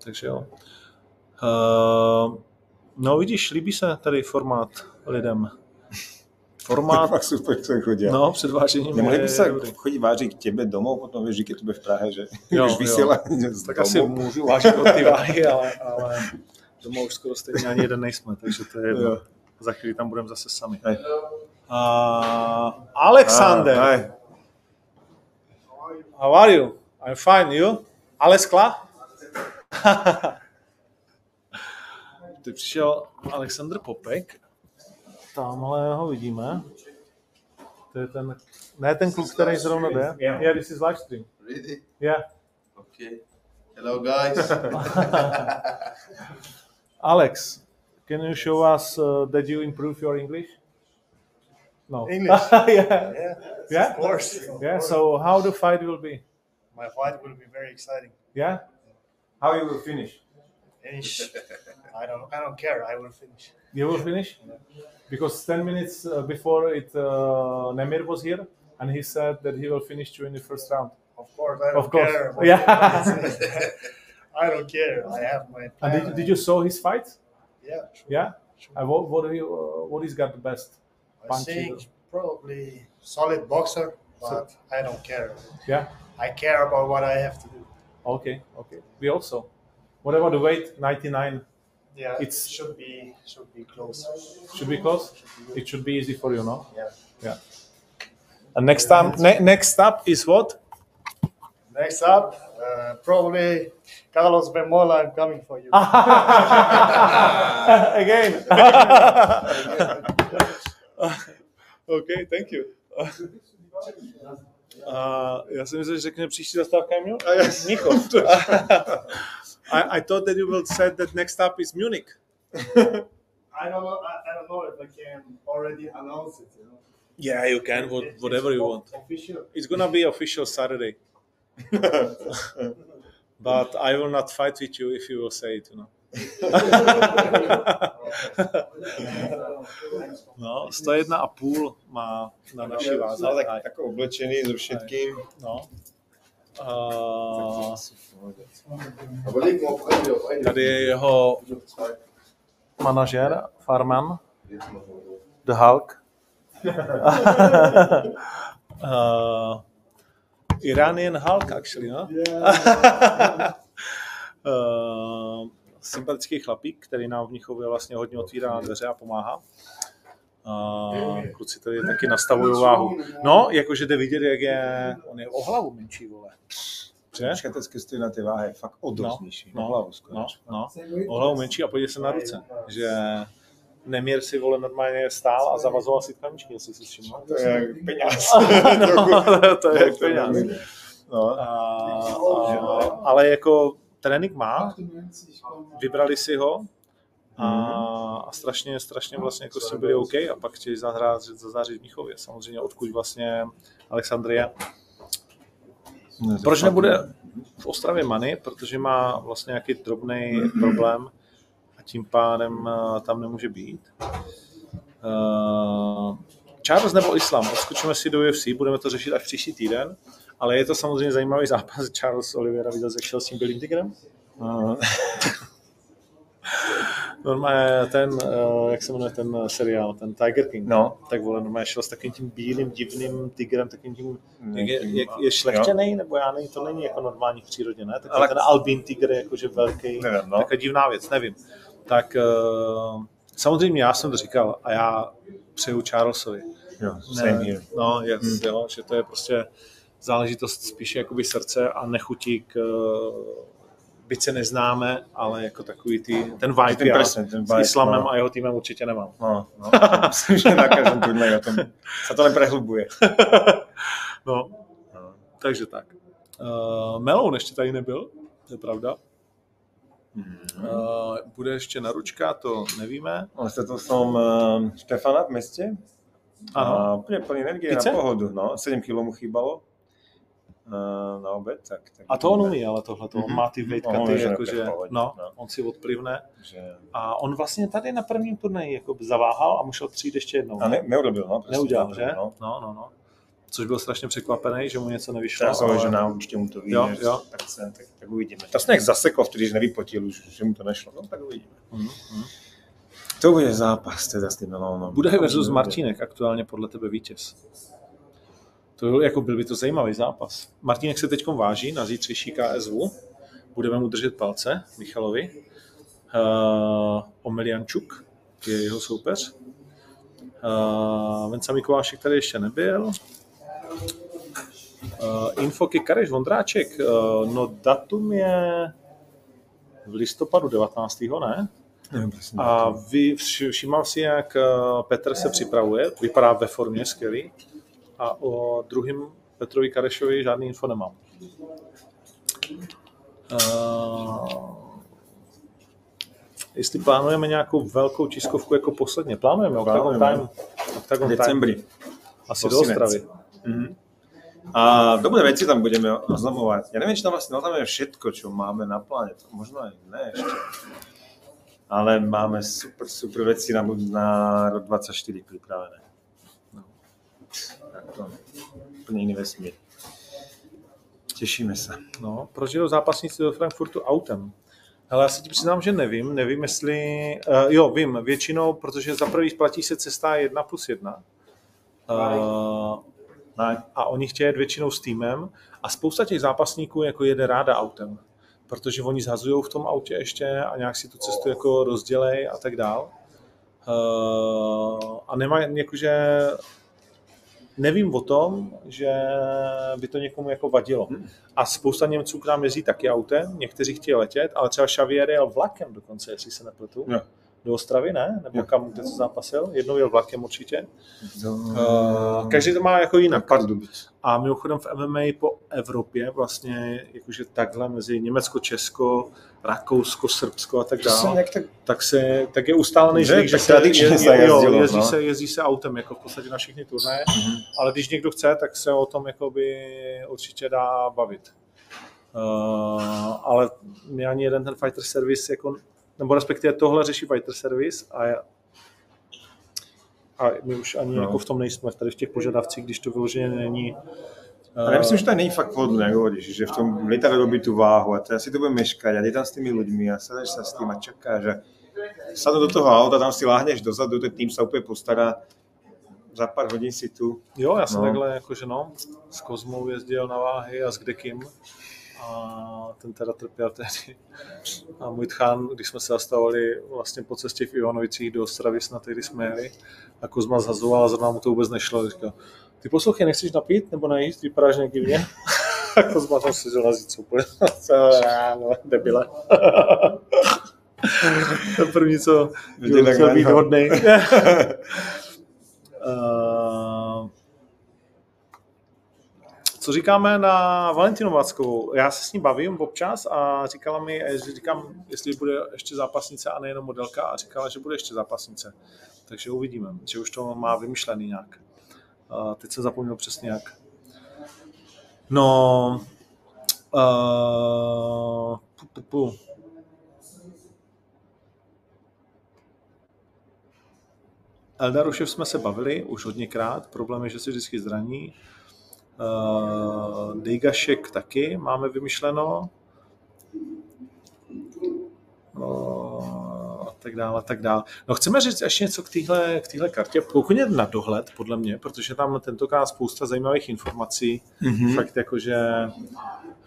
Takže jo. Uh, no vidíš, líbí se tady formát lidem. Formát, Fakt super, co chodí. no, předvážení Nemohli by se dobrý. chodit vážit k tebe domů, potom víš, že bude v Prahe, že Jo, už z Tak domu. asi můžu vážit od ty váhy, ale, ale doma už skoro stejně ani jeden nejsme, takže to je jedno. Jo. Za chvíli tam budeme zase sami. Hej. Uh, Alexander, Ah, how are you? I'm fine, you? Alles klar? Teď přišel Alexander Popek. Tamhle ho vidíme. To je ten, ne ten kluk, který zrovna jde. Yeah, this is live stream. Really? Yeah. Okay. Hello, guys. Alex, can you show us uh, that you improve your English? No. English? yeah. Yeah, Yeah? of course. Yeah. So how the fight will be? My fight will be very exciting. Yeah. How you will finish? Finish. I don't. I don't care. I will finish. You will finish because ten minutes uh, before it, uh, Nemir was here and he said that he will finish you in the first round. Of course. I don't Of course. care. Yeah. I don't care. I have my And plan. did, did you saw his fight? Yeah. Sure. Yeah. And what what you uh, what he's got the best? I think probably solid boxer, but I don't care. Yeah. I care about what I have to do. Okay. Okay. We also. What about the weight? Ninety nine. Yeah. It's- it should be should be close. Should be close. It should be easy for you, no? Yeah. Yeah. And next time, ne- next up is what? Next up, uh, probably Carlos Bemola. I'm coming for you. Again. okay, thank you. Uh, já jsem myslel, že řekne příští zastávka je Mu- Mnichov. I, I thought that you will say that next up is Munich. I don't know. I, I don't know if I can already announce it. You know. Yeah, you can, what, It- whatever it's you want. Official. It's gonna be official Saturday. but I will not fight with you if you will say it, you know. no, 101 a půl má na naší váze. Ale tak, jako oblečený so všetkým. No. Uh, eine. tady je jeho manažer, Farman, The Hulk. uh, Iranian Hulk, actually, no? uh, sympatický chlapík, který nám v Mnichově vlastně hodně otvírá dveře a pomáhá. Uh, kluci tady taky nastavují váhu. No, jakože jde vidět, jak je, on je o hlavu menší, vole. Že? Škatecky stojí na té váhe, fakt o dost nižší. no, na hlavu skoro. No, no. O hlavu menší a podívej se na ruce. Že Nemír si vole normálně stál a zavazoval si tkaničky, jestli si všiml. To je peněz. no, to je peněz. No. A, a, ale jako trénink má, vybrali si ho a, a strašně, strašně vlastně jako s tím byli OK a pak chtěli zahrát, zazářit v Míchově. Samozřejmě odkud vlastně Alexandrie. Proč nebude, v Ostravě Many, protože má vlastně nějaký drobný problém a tím pádem eh, tam nemůže být. Uh, Charles nebo Islam, odskočíme si do UFC, budeme to řešit až příští týden, ale je to samozřejmě zajímavý zápas. Charles Oliveira viděl, jak šel s tím tigrem? Uh, normálně ten, uh, jak se jmenuje ten seriál, ten Tiger King, No. tak vole, normálně šel s takovým tím bílým divným tigrem, takovým tím, jak je, je, je šlechtěnej, nebo já nevím, to není jako normální v přírodě, ne? Tak Ale- ten albín tigr je jakože velký, Nevím, no. taková divná věc, nevím. Tak uh, samozřejmě já jsem to říkal a já přeju Charlesovi. Jo, same here. No, yes, Hmm. jo, že to je prostě záležitost spíše jakoby srdce a nechutí k uh, byť se neznáme, ale jako takový ty, ten vibe Ten já presne, ten s vibe, Islamem no. a jeho týmem určitě nemám. No, no. Myslím, že na každom turnaji o tom sa to len prehlubuje. No, takže tak. Uh, Meloun ještě tady nebyl, to je pravda. Uh, bude ještě na ručka, to nevíme. Ale stretol som uh, Štefana v meste. Ano. A úplne plný energie Pice? na pohodu. No, 7 kg mu chýbalo na obed. Tak, tak A to on umí, ale tohle, to on Mhm. má ty může jakože, no, no. on si odplivne. Že... A on vlastně tady na prvním turnaji jako zaváhal a musel přijít ještě jednou. A ne, neurobil, no. presne, Neudělal, na že? No. No, no, no. Což byl strašně překvapený, že mu něco nevyšlo. Teraz ale... že na určite mu to vyjde, Jo, jo. tak, sa, tak, tak uvidíme. To sa nejak zasekol vtedy, že nevypotil už, že mu to nešlo. No tak uvidíme. Mhm, mhm. To bude zápas teda s tým Melonom. Bude versus Martínek aktuálně podle tebe vítěz. To byl, jako byl by to zajímavý zápas. Martínek se teď váží na zítřejší KSV. Budeme mu držet palce, Michalovi. Uh, Omeliančuk je jeho soupeř. Uh, Venca Mikolášek tady ještě nebyl. Uh, Infoky Kareš Vondráček. Uh, no datum je v listopadu 19. ne? Presne. A vy vš- všímal si, jak Petr se připravuje, vypadá ve formě skvělý. A o druhém Petrovi Karešovi žádný info nemám. Uh, jestli plánujeme nějakou velkou tiskovku jako posledně. Plánujeme Octagon. Time. Octagon v Time. decembri. Asi do. Ostravy. Mhm. A dobré veci tam budeme oznamovať. Ja neviem, či tam vlastne oznamujeme všetko, čo máme na pláne. To možno aj ne ešte. Ale máme super, super veci na, na rok 24 pripravené. Tak to úplne iný vesmír. Tešíme sa. No, proč jedou zápasníci do Frankfurtu autem? Ale já se ti přiznám, že nevím. Nevím, jestli... Uh, jo, vím, většinou, protože za prvý platí se cesta 1 plus 1. Uh, a oni chtějí jet většinou s týmem a spousta těch zápasníků jako jede ráda autem, protože oni zhazují v tom autě ještě a nějak si tu cestu jako rozdělej a tak dál. Uh, a nemá jakože nevím o tom, že by to někomu jako vadilo. A spousta Němců k nám jezdí taky autem, někteří chtějí letět, ale třeba Xavier jel vlakem dokonce, jestli se nepletu. Jo. Do Ostravy, ne? Nebo Jo. kam, kde to zápasil? Jednou jel vlakem určitě. Do... Uh, každý to má jako jinak. A mimochodem v MMA po Evropě vlastně jakože takhle mezi Německo, Česko, Rakousko, Srbsko a tak dále, tak... tak, se, tak je ustálený Že? že se, tradičně je, se je, jo, jezdilo, jezdí, no. se, jezdí se autem jako v podstatě na všechny turnaje, Mhm. ale když někdo chce, tak se o tom jakoby určitě dá bavit. Uh, ale mě ani jeden ten fighter service jako, nebo respektive tohle řeší fighter service a já, a my už ani No. jako v tom nejsme, tady v těch požadavcích, když to vyloženě není. A ja myslím, že to není fakt vhodné, ako hovoríš, že v tom lietadle robí tú váhu a teraz si to bude meškať a je tam s tými ľuďmi a sedeš sa s tým a čakáš a sadnú do toho auta, tam si láhneš dozadu, ten tým sa úplne postará, za pár hodín si tu. Jo, já jsem No. takhle jakože no, s Kozmou jezdil na váhy a s Kdekým a ten teda trpěl tehdy. A můj tchán, když jsme se zastavovali vlastně po cestě v Ivanovicích do Ostravy, snad tehdy jsme jeli, a Kozma zhazoval a zrovna mu to vůbec nešlo. Říkal, ty poslouchej, nechceš napít nebo najíst, vypadáš nějak divně. A Kozma tam si zíc úplně. no, debile. to první, co byl tak být hodnej. Uh, co říkáme na Valentinu Vackovou? Já se s ní bavím občas a říkala mi, jestli říkám, jestli bude ještě zápasnice a nejenom modelka a říkala, že bude ještě zápasnice. Takže uvidíme, že už to má vymyšlený nějak. Uh, teď jsem zapomněl přesně jak. No, Uh, pu, pu, pu. Eldarušev jsme se bavili už hodněkrát, problém je, že se vždycky zraní. Uh, Dejgašek taky máme vymyšleno. Uh, a tak dále, a tak dále. No chceme říct ještě něco k téhle k téhle kartě, pokud na dohled, podle mě, protože tam tentokrát spousta zajímavých informací. Mhm. Fakt jakože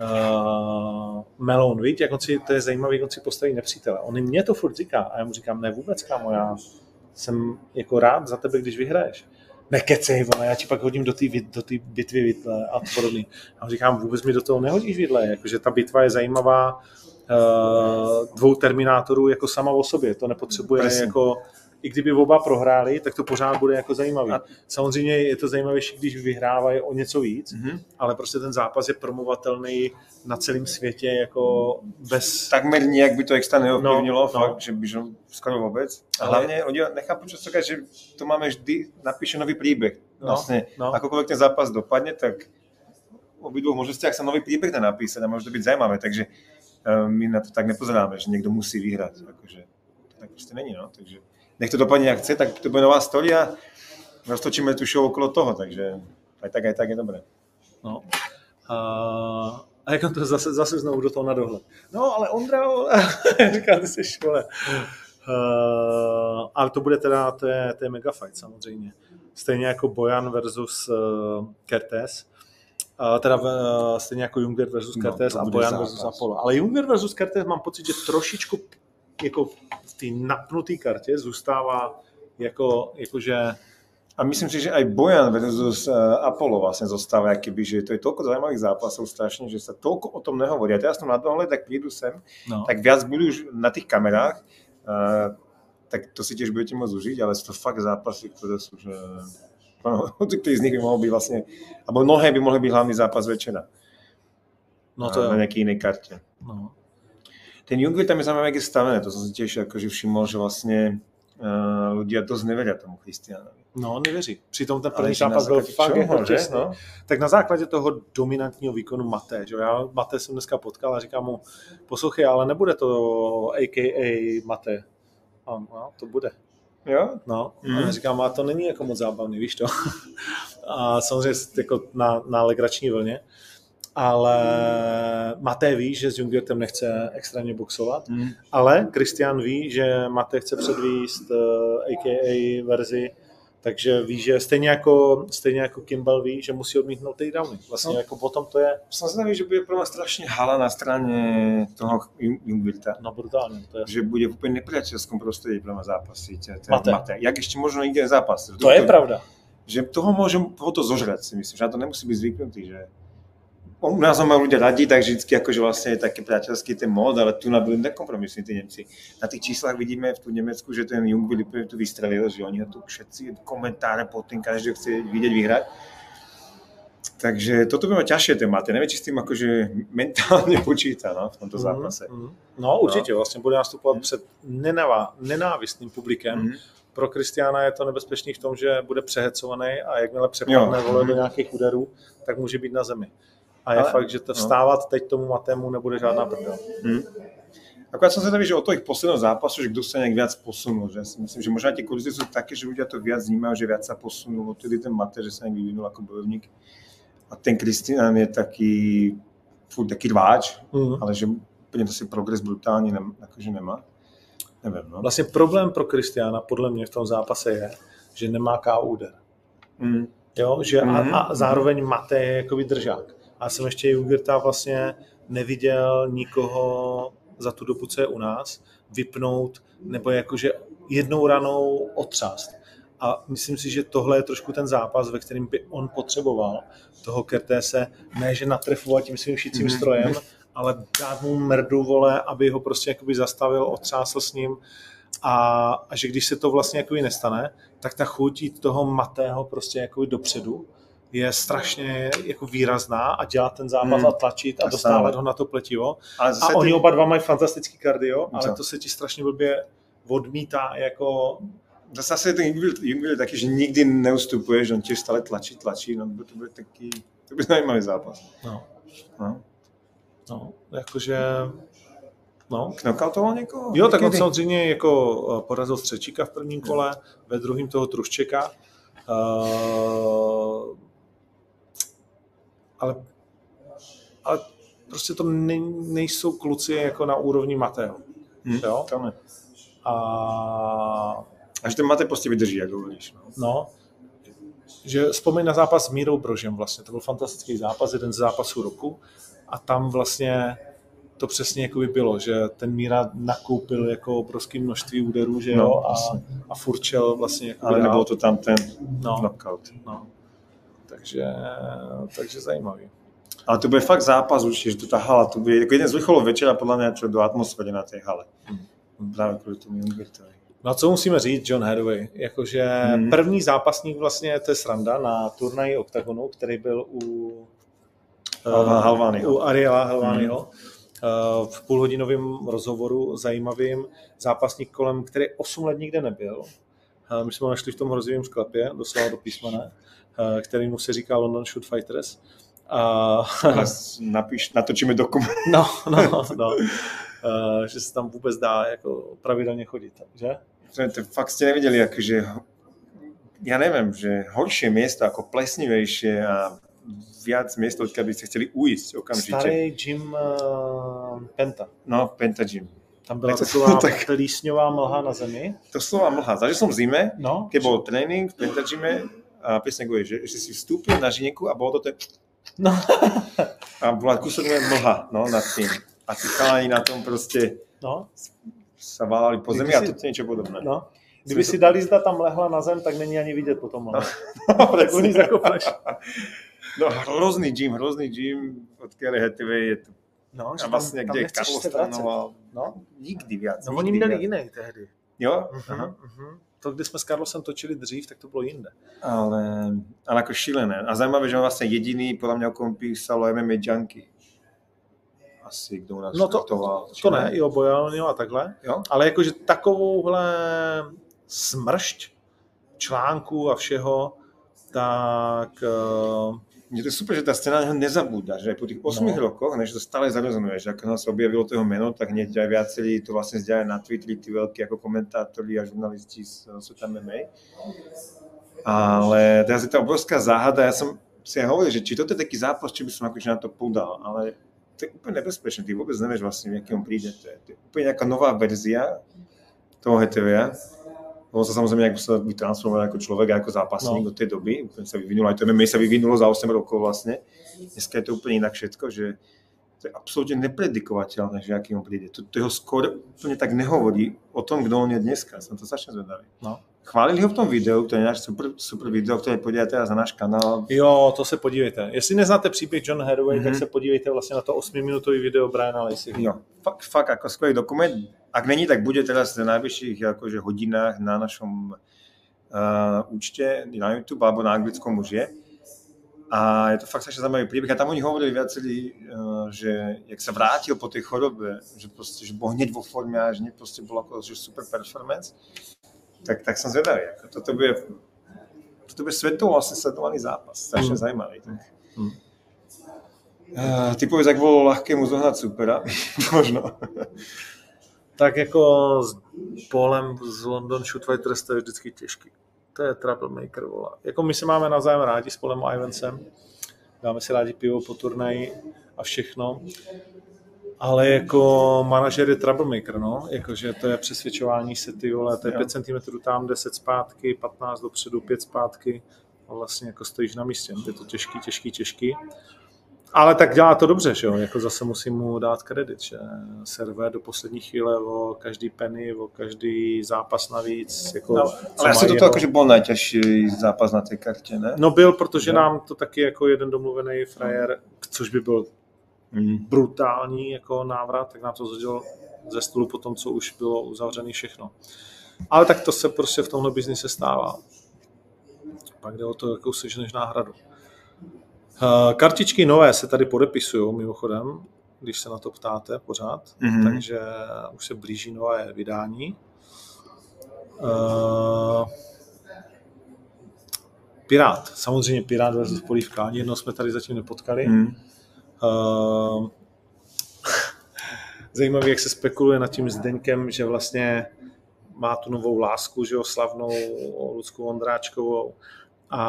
uh, Melon, víš, jak on si, to je zajímavý, on si postaví nepřítele. On mě to furt říká a já mu říkám, ne vůbec, kámo, já jsem jako rád za tebe, když vyhraješ. Nekecej, vole, já ti pak hodím do té do bitvy vidle a podobně. A on říkám, vůbec mi do toho nehodíš vidle, jakože ta bitva je zajímavá uh, dvou terminátorů jako sama o sobě, to nepotřebuje Presně. jako i kdyby oba prohráli, tak to pořád bude jako zajímavý. A- Samozřejmě je to zajímavější, když vyhrávají o něco víc, Mhm. ale prostě ten zápas je promovatelný na celém světě jako bez... Takmer nijak by to extra neovplyvnilo, No, no, no. fakt, že by skoro vůbec. A Ale- hlavně, oni nechápu často, že to máme vždy, napíše nový příběh. No, Vlastně, no. akokoľvek ten zápas dopadne, tak v obidvoch možnostiach sa nový príbeh dá napísať a môže to byť zaujímavé, takže eh, my na to tak nepozeráme, že niekto musí vyhrať. Akože, to tak prostě není, no. Takže nech to dopadne jak chce, tak to bude nová story a roztočíme tu show okolo toho, takže aj tak, aj tak je dobré. No. A, a jak on to zase, zase znovu do toho na dohled. No, ale Ondra, říká, ty jsi škole. Uh, ale to bude teda, to je, to je mega fight samozřejmě. Stejně jako Bojan versus uh, Kertes. Uh, teda uh, stejně jako Junger versus No, Kertes to a Bojan zápas. versus Apollo. Ale Junger versus Kertes mám pocit, že trošičku jako v té napnuté kartě zůstává jako, jakože A myslím si, že aj Bojan versus eh, Apollo vlastne zostáva, keby, že to je toľko zaujímavých zápasov strašne, že sa toľko o tom nehovorí. A teraz som na dohľad, tak prídu sem, no. tak viac budú už na tých kamerách, uh, tak to si tiež budete môcť užiť, ale sú to fakt zápasy, ktoré sú, že... Ktorý z nich by mohol byť vlastne, alebo mnohé by mohli byť hlavný zápas večera. no to na je, nejakej inej karte. no. Ten Jungwirth tam je zaujímavé, jak je stavené. To som si tiež akože všimol, že vlastne uh, ľudia dosť neveria tomu Christianovi. No, nevěří. Přitom ten první zápas byl fakt čeho, jako že? těsný. No. Tak na základě toho dominantního výkonu Maté, že já Maté jsem dneska potkal a říkám mu, poslouchej, ale nebude to AKA Maté. A no, to bude. Jo? No, Mhm. mm. a já říkám, a to není jako moc zábavný, víš to. a samozřejmě jako na, na legrační vlně. Ale Maté ví, že s Jungwirtem nechce extrémně boxovat, Mm. ale Christian ví, že Maté chce předvíst uh, AKA verzi, takže ví, že stejně jako, stejně jako Kimball ví, že musí odmítnout takedowny. Vlastně No. jako potom to je zvedavý, že bude pre mňa strašne hala na strane toho Jung- Jungwirta. no brutálně. To je, Že bude v prostredí pre mňa zápasiť. To je Mate. Mate. Jak ešte možno nikde zápas. to je pravda. Že toho môže toho to zožrať, si myslím. Že na to nemusí byť zvyknutý. Že u nás ho majú ľudia radi, tak vždycky akože vlastne je taký priateľský ten mód, ale tu na byli nekompromisní ty Nemci. Na tých číslach vidíme v tu Nemecku, že ten Jungwirth úplne tu vystrelil, že oni ho tu všetci komentáre pod tým, každý chce vidieť vyhrať. Takže toto by mať ťažšie ten Mate. Neviem, či s tým akože mentálne počíta no, v tomto zápase. Mhm, mhm. No určitě, vlastně bude nastupovat před nenavá, nenávistným publikem. Mhm. Pro Kristiána je to nebezpečný v tom, že bude přehecovaný a jakmile přepadne vole do Mhm. nějakých úderů, tak může být na zemi. A je Ale- fakt, že to no. vstávat teď tomu Matému nebude žádná prdel. Hm. Akorát som zvedavý, že od toho ich posledného zápasu, že kto sa nejak viac posunul. Že si myslím, že aj tie kurzy sú také, že ľudia to viac vnímajú, že viac sa posunul. Odtedy ten Mate, že sa nejak vyvinul ako bojovník. A ten Kristián je taký, furt taký rváč, Mhm. ale že úplne to si progres brutálně nem, akože nemá. Nevím, no. Vlastně problém pro Kristiána podle mě v tom zápase je, že nemá KO úder. Mm. Jo, že Mhm. a, a zároveň Mate je jako držák. A jsem ještě Jugirta vlastně neviděl nikoho za tu dobu, co je u nás, vypnout nebo jakože jednou ranou otřást. A myslím si, že tohle je trošku ten zápas, ve kterém by on potřeboval toho Kertése, ne že natrefovat tím svým šicím Mhm. strojem, ale dát mu mrdu, vole, aby ho prostě jakoby zastavil, otřásl s ním a, a že když se to vlastně jakoby nestane, tak ta chuť jít toho matého prostě jakoby dopředu je strašně jako výrazná a dělat ten zápas Hmm. a tlačit a A dostávat stále. ho na to pletivo. Ale A zase oni ty- oba dva mají fantastický kardio, ale Co? to se ti strašně blbě odmítá jako Zase ten Jungwirth, Jungwirth je taký, že nikdy neustupuje, že on tiež stále tlačí, tlačí, no to bude taký, to bude zajímavý zápas. no. No. No, jakože, no. Knockoutoval někoho? Jo, tak on samozřejmě jako eh, porazil Střečíka v prvním kole, ve druhém toho Truščeka. Uh, ale, ale prostě to ne, nejsou kluci jako na úrovni Mateo. Hm, Jo? to ne. A A že ten Mate prostě vydrží, jak hovoríš. No. no, že vzpomeň na zápas s Mírou Brožem vlastně, to byl fantastický zápas, jeden z zápasů roku a tam vlastně to přesně jako by bylo, že ten Míra nakoupil jako obrovské množství úderů, že jo, No, a, a furčel vlastně jako Ale nebylo to tam ten no, knockout. no. Takže, takže zajímavý. Ale to bude fakt zápas určitě, že to ta hala, to bude jako jeden z vrcholů večera podle mě čo do atmosféry na té hale. Právě kvůli tomu Jungwirtovi. No a co musíme říct, John Hathaway, jakože Mhm. první zápasník vlastně, to je sranda, na turnaji OKTAGONu, který byl u eh, Halványho. u Ariela Helványho, eh, v půlhodinovém rozhovoru zajímavým zápasník kolem, který 8 let nikde nebyl. Eh, My jsme ho našli v tom hrozivém sklepě, doslova do písmene, eh, který mu se říká London Shoot Fighters. A, Napiš, natočíme dokument. no, no, no. Eh, že se tam vůbec dá jako pravidelně chodit, že? To, fakt jste neviděli, jakože ja neviem, že horšie miesto ako plesnivejšie a viac miesto, odkiaľ by ste chceli uísť okamžite. Starý Jim uh, Penta. No, Penta Gym. Tam byla taková tak- plísňová mlha na zemi. To slova mlha. Zažil som v zime, No, keď bol tréning v Penta Gyme a je, že, že si vstúpil na žieku a bolo to ten... No. A bola kúsok mlha no, nad tým. A tí chalani na tom proste no, sa válali po zemi Kdyby a si- to je niečo podobné. no. Kdyby si dali zda tam lehla na zem, tak není ani vidět potom. No. No, tak zakopneš. No, hrozný gym, hrozný gym, odkiaľ je Hathaway, je to No, a vlastne, kde je Carlos trénoval, No, nikdy viac. no oni nikdy měli viac. jiný tehdy. Jo? Uh-huh, Aha. uh-huh. To, kde jsme s Carlosem točili dřív, tak to bylo jinde. Ale, ale ako šílené. A zaujímavé, že on vlastne jediný, podľa mňa, o kom písal o MMA Junkie. Asi, kdo u nás No to- či To ne, jo, Bojanio a takhle. Jo? Ale jakože takovouhle smršť článků a všeho, tak uh, Mne to je super, že tá scéna na neho nezabúda, že aj po tých 8 No. rokoch, než to stále zarezonuje, že ako sa objavilo to jeho meno, tak hneď aj viacerí to vlastne zdieľajú na Twitteri, tí veľkí ako komentátori a žurnalisti z z sveta MMA. Ale teraz je to obrovská záhada, ja som si aj hovoril, že či toto je taký zápas, či by som akože na to podal, ale to je úplne nebezpečné, ty vôbec nevieš vlastne, v aký on príde. To je, to je úplne nejaká nová verzia toho HTV. On sa samozrejme nejak musel vytransformovať ako človek, ako zápasník No. od tej doby. Úplne sa vyvinulo, aj to MMA sa vyvinulo za 8 rokov vlastne. Dneska je to úplne inak všetko, že to je absolútne nepredikovateľné, že aký on príde. To, to jeho skôr úplne tak nehovorí o tom, kto on je dneska. Som to strašne zvedavý. No. Chválili ho v tom videu, to je náš super, super video, ktoré podíváte teraz na náš kanál. jo, to se podívejte. Jestli neznáte příběh John Hathaway, mm-hmm. tak Mhm. se podívejte vlastně na to 8-minutový video Briana Laceyho. Jo, fakt, fakt ako skvelý dokument. Ak není, tak bude teraz v najbližších akože, hodinách na našom uh, účte na YouTube alebo na anglickom už je. A je to fakt strašne zaujímavý príbeh. A tam oni hovorili viacerí, uh, že jak sa vrátil po tej chorobe, že, proste, že bol hneď vo forme a že hneď proste bol ako, že super performance. Tak, tak som zvedavý. Ako toto bude, toto bude svetovo vlastne sledovaný zápas. Strašne Mm. zaujímavý. Tak. Mm. Uh, ty povedz, ak bolo ľahké mu zohnať supera. Možno. Tak jako s Polem z London Shoot Fighters to je vždycky těžký. To je troublemaker, vole. Jako my se máme navzájem rádi s Polem a Ivansem. Dáme si rádi pivo po turnaji a všechno. Ale jako manažer je troublemaker, no. Jakože to je přesvědčování se, ty vole, to je Jo. 5 cm tam, 10 zpátky, 15 dopředu, 5 zpátky. A vlastně jako stojíš na místě. Je to těžký, těžký, těžký. Ale tak dělá to dobře, že jo? Jako zase musím mu dát kredit, že server do poslední chvíle o každý penny, o každý zápas navíc. Jako, No, ale asi toto jeho- akože bol najťažší zápas na tej karte, ne? No byl, protože Jo. nám to taky jako jeden domluvený frajer, což by byl Mm. brutální jako návrat, tak nám to zhodil ze stolu po tom, co už bylo uzavřené všechno. Ale tak to se prostě v tomhle biznise stává. Pak jde o to, jakou seženeš náhradu. Uh, Kartičky nové se tady podepisují mimochodem, když se na to ptáte pořád, Mhm. takže už se blíží nové vydání. Uh, Pirát, samozřejmě Pirát versus Polívka, ani jedno jsme tady zatím nepotkali. Mm. Uh, zajímavé, jak se spekuluje nad tím Zdeňkem, že vlastně má tu novou lásku, že jo, slavnou Lucku Ondráčkovou a,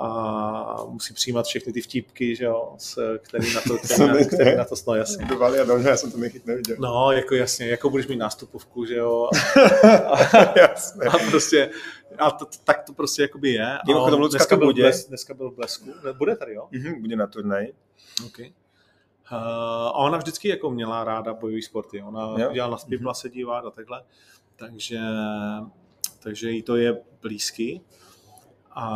a musí přijímat všechny ty vtípky, že jo, s, který na to, který na, který na to sno, jasně. Dovali a dobře, já jsem to nechyt neviděl. No, jako jasně, jako budeš mít nástupovku, že jo. A, jasně. A prostě, a to, tak to prostě jakoby je. Mimochodem, Lucka dneska to byl, bude. bles, dneska byl v Blesku. Ne, Bude tady, jo? Mhm, bude na turnaji. Okay. Uh, a ona vždycky jako měla ráda bojové sporty. Ona Jo. dělala na Spibla se dívat a takhle. Takže, takže jí to je blízký. A,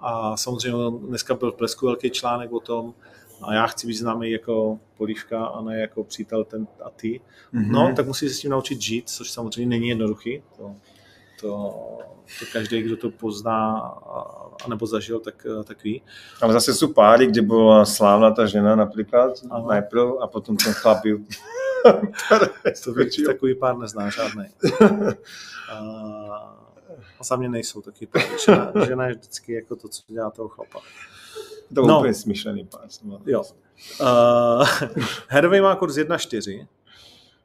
a samozřejmě dneska byl v Blesku velký článek o tom, a já chci být známý jako polívka a ne jako přítel ten a ty. Mhm. No, tak musí se s tím naučit žít, což samozřejmě není jednoduchý. To, to, to každý, kdo to pozná a- anebo zažil, tak, tak ví. Ale zase sú páry, kde bola slávna tá žena napríklad Áno. najprv a potom ten chlap ju... To takový pár nezná žádný. A za mě nejsou taky pár. Žena, žena je vždycky jako to, co dělá toho chlapa. To bol No. úplne smyšlený pár. mal. Jo. Uh, Hedovej má kurz 1.4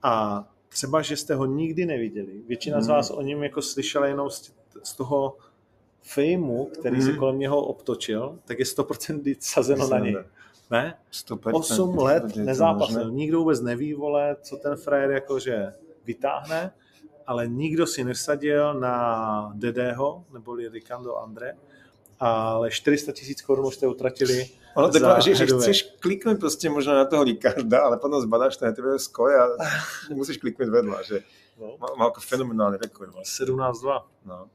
a třeba, že jste ho nikdy neviděli. Většina z Mhm. vás o něm jako slyšela jenom z, z toho fejmu, který se Mhm. kolem něho obtočil, tak je 100% sazeno na něj. Ne? 100%. 8 let Je nezápasil. Nikdo vůbec neví, vole, co ten frajer jakože vytáhne, ale nikdo si nesadil na Dedeho, neboli Ricardo Andre, ale 400 tisíc korun už jste utratili Ono to za je, že, že chceš kliknúť proste možno na toho Ricarda, ale potom zbadáš ten tebe skoj a musíš kliknúť vedľa, že No. má, má ako fenomenálny rekord. Vlastne. 17-2. No.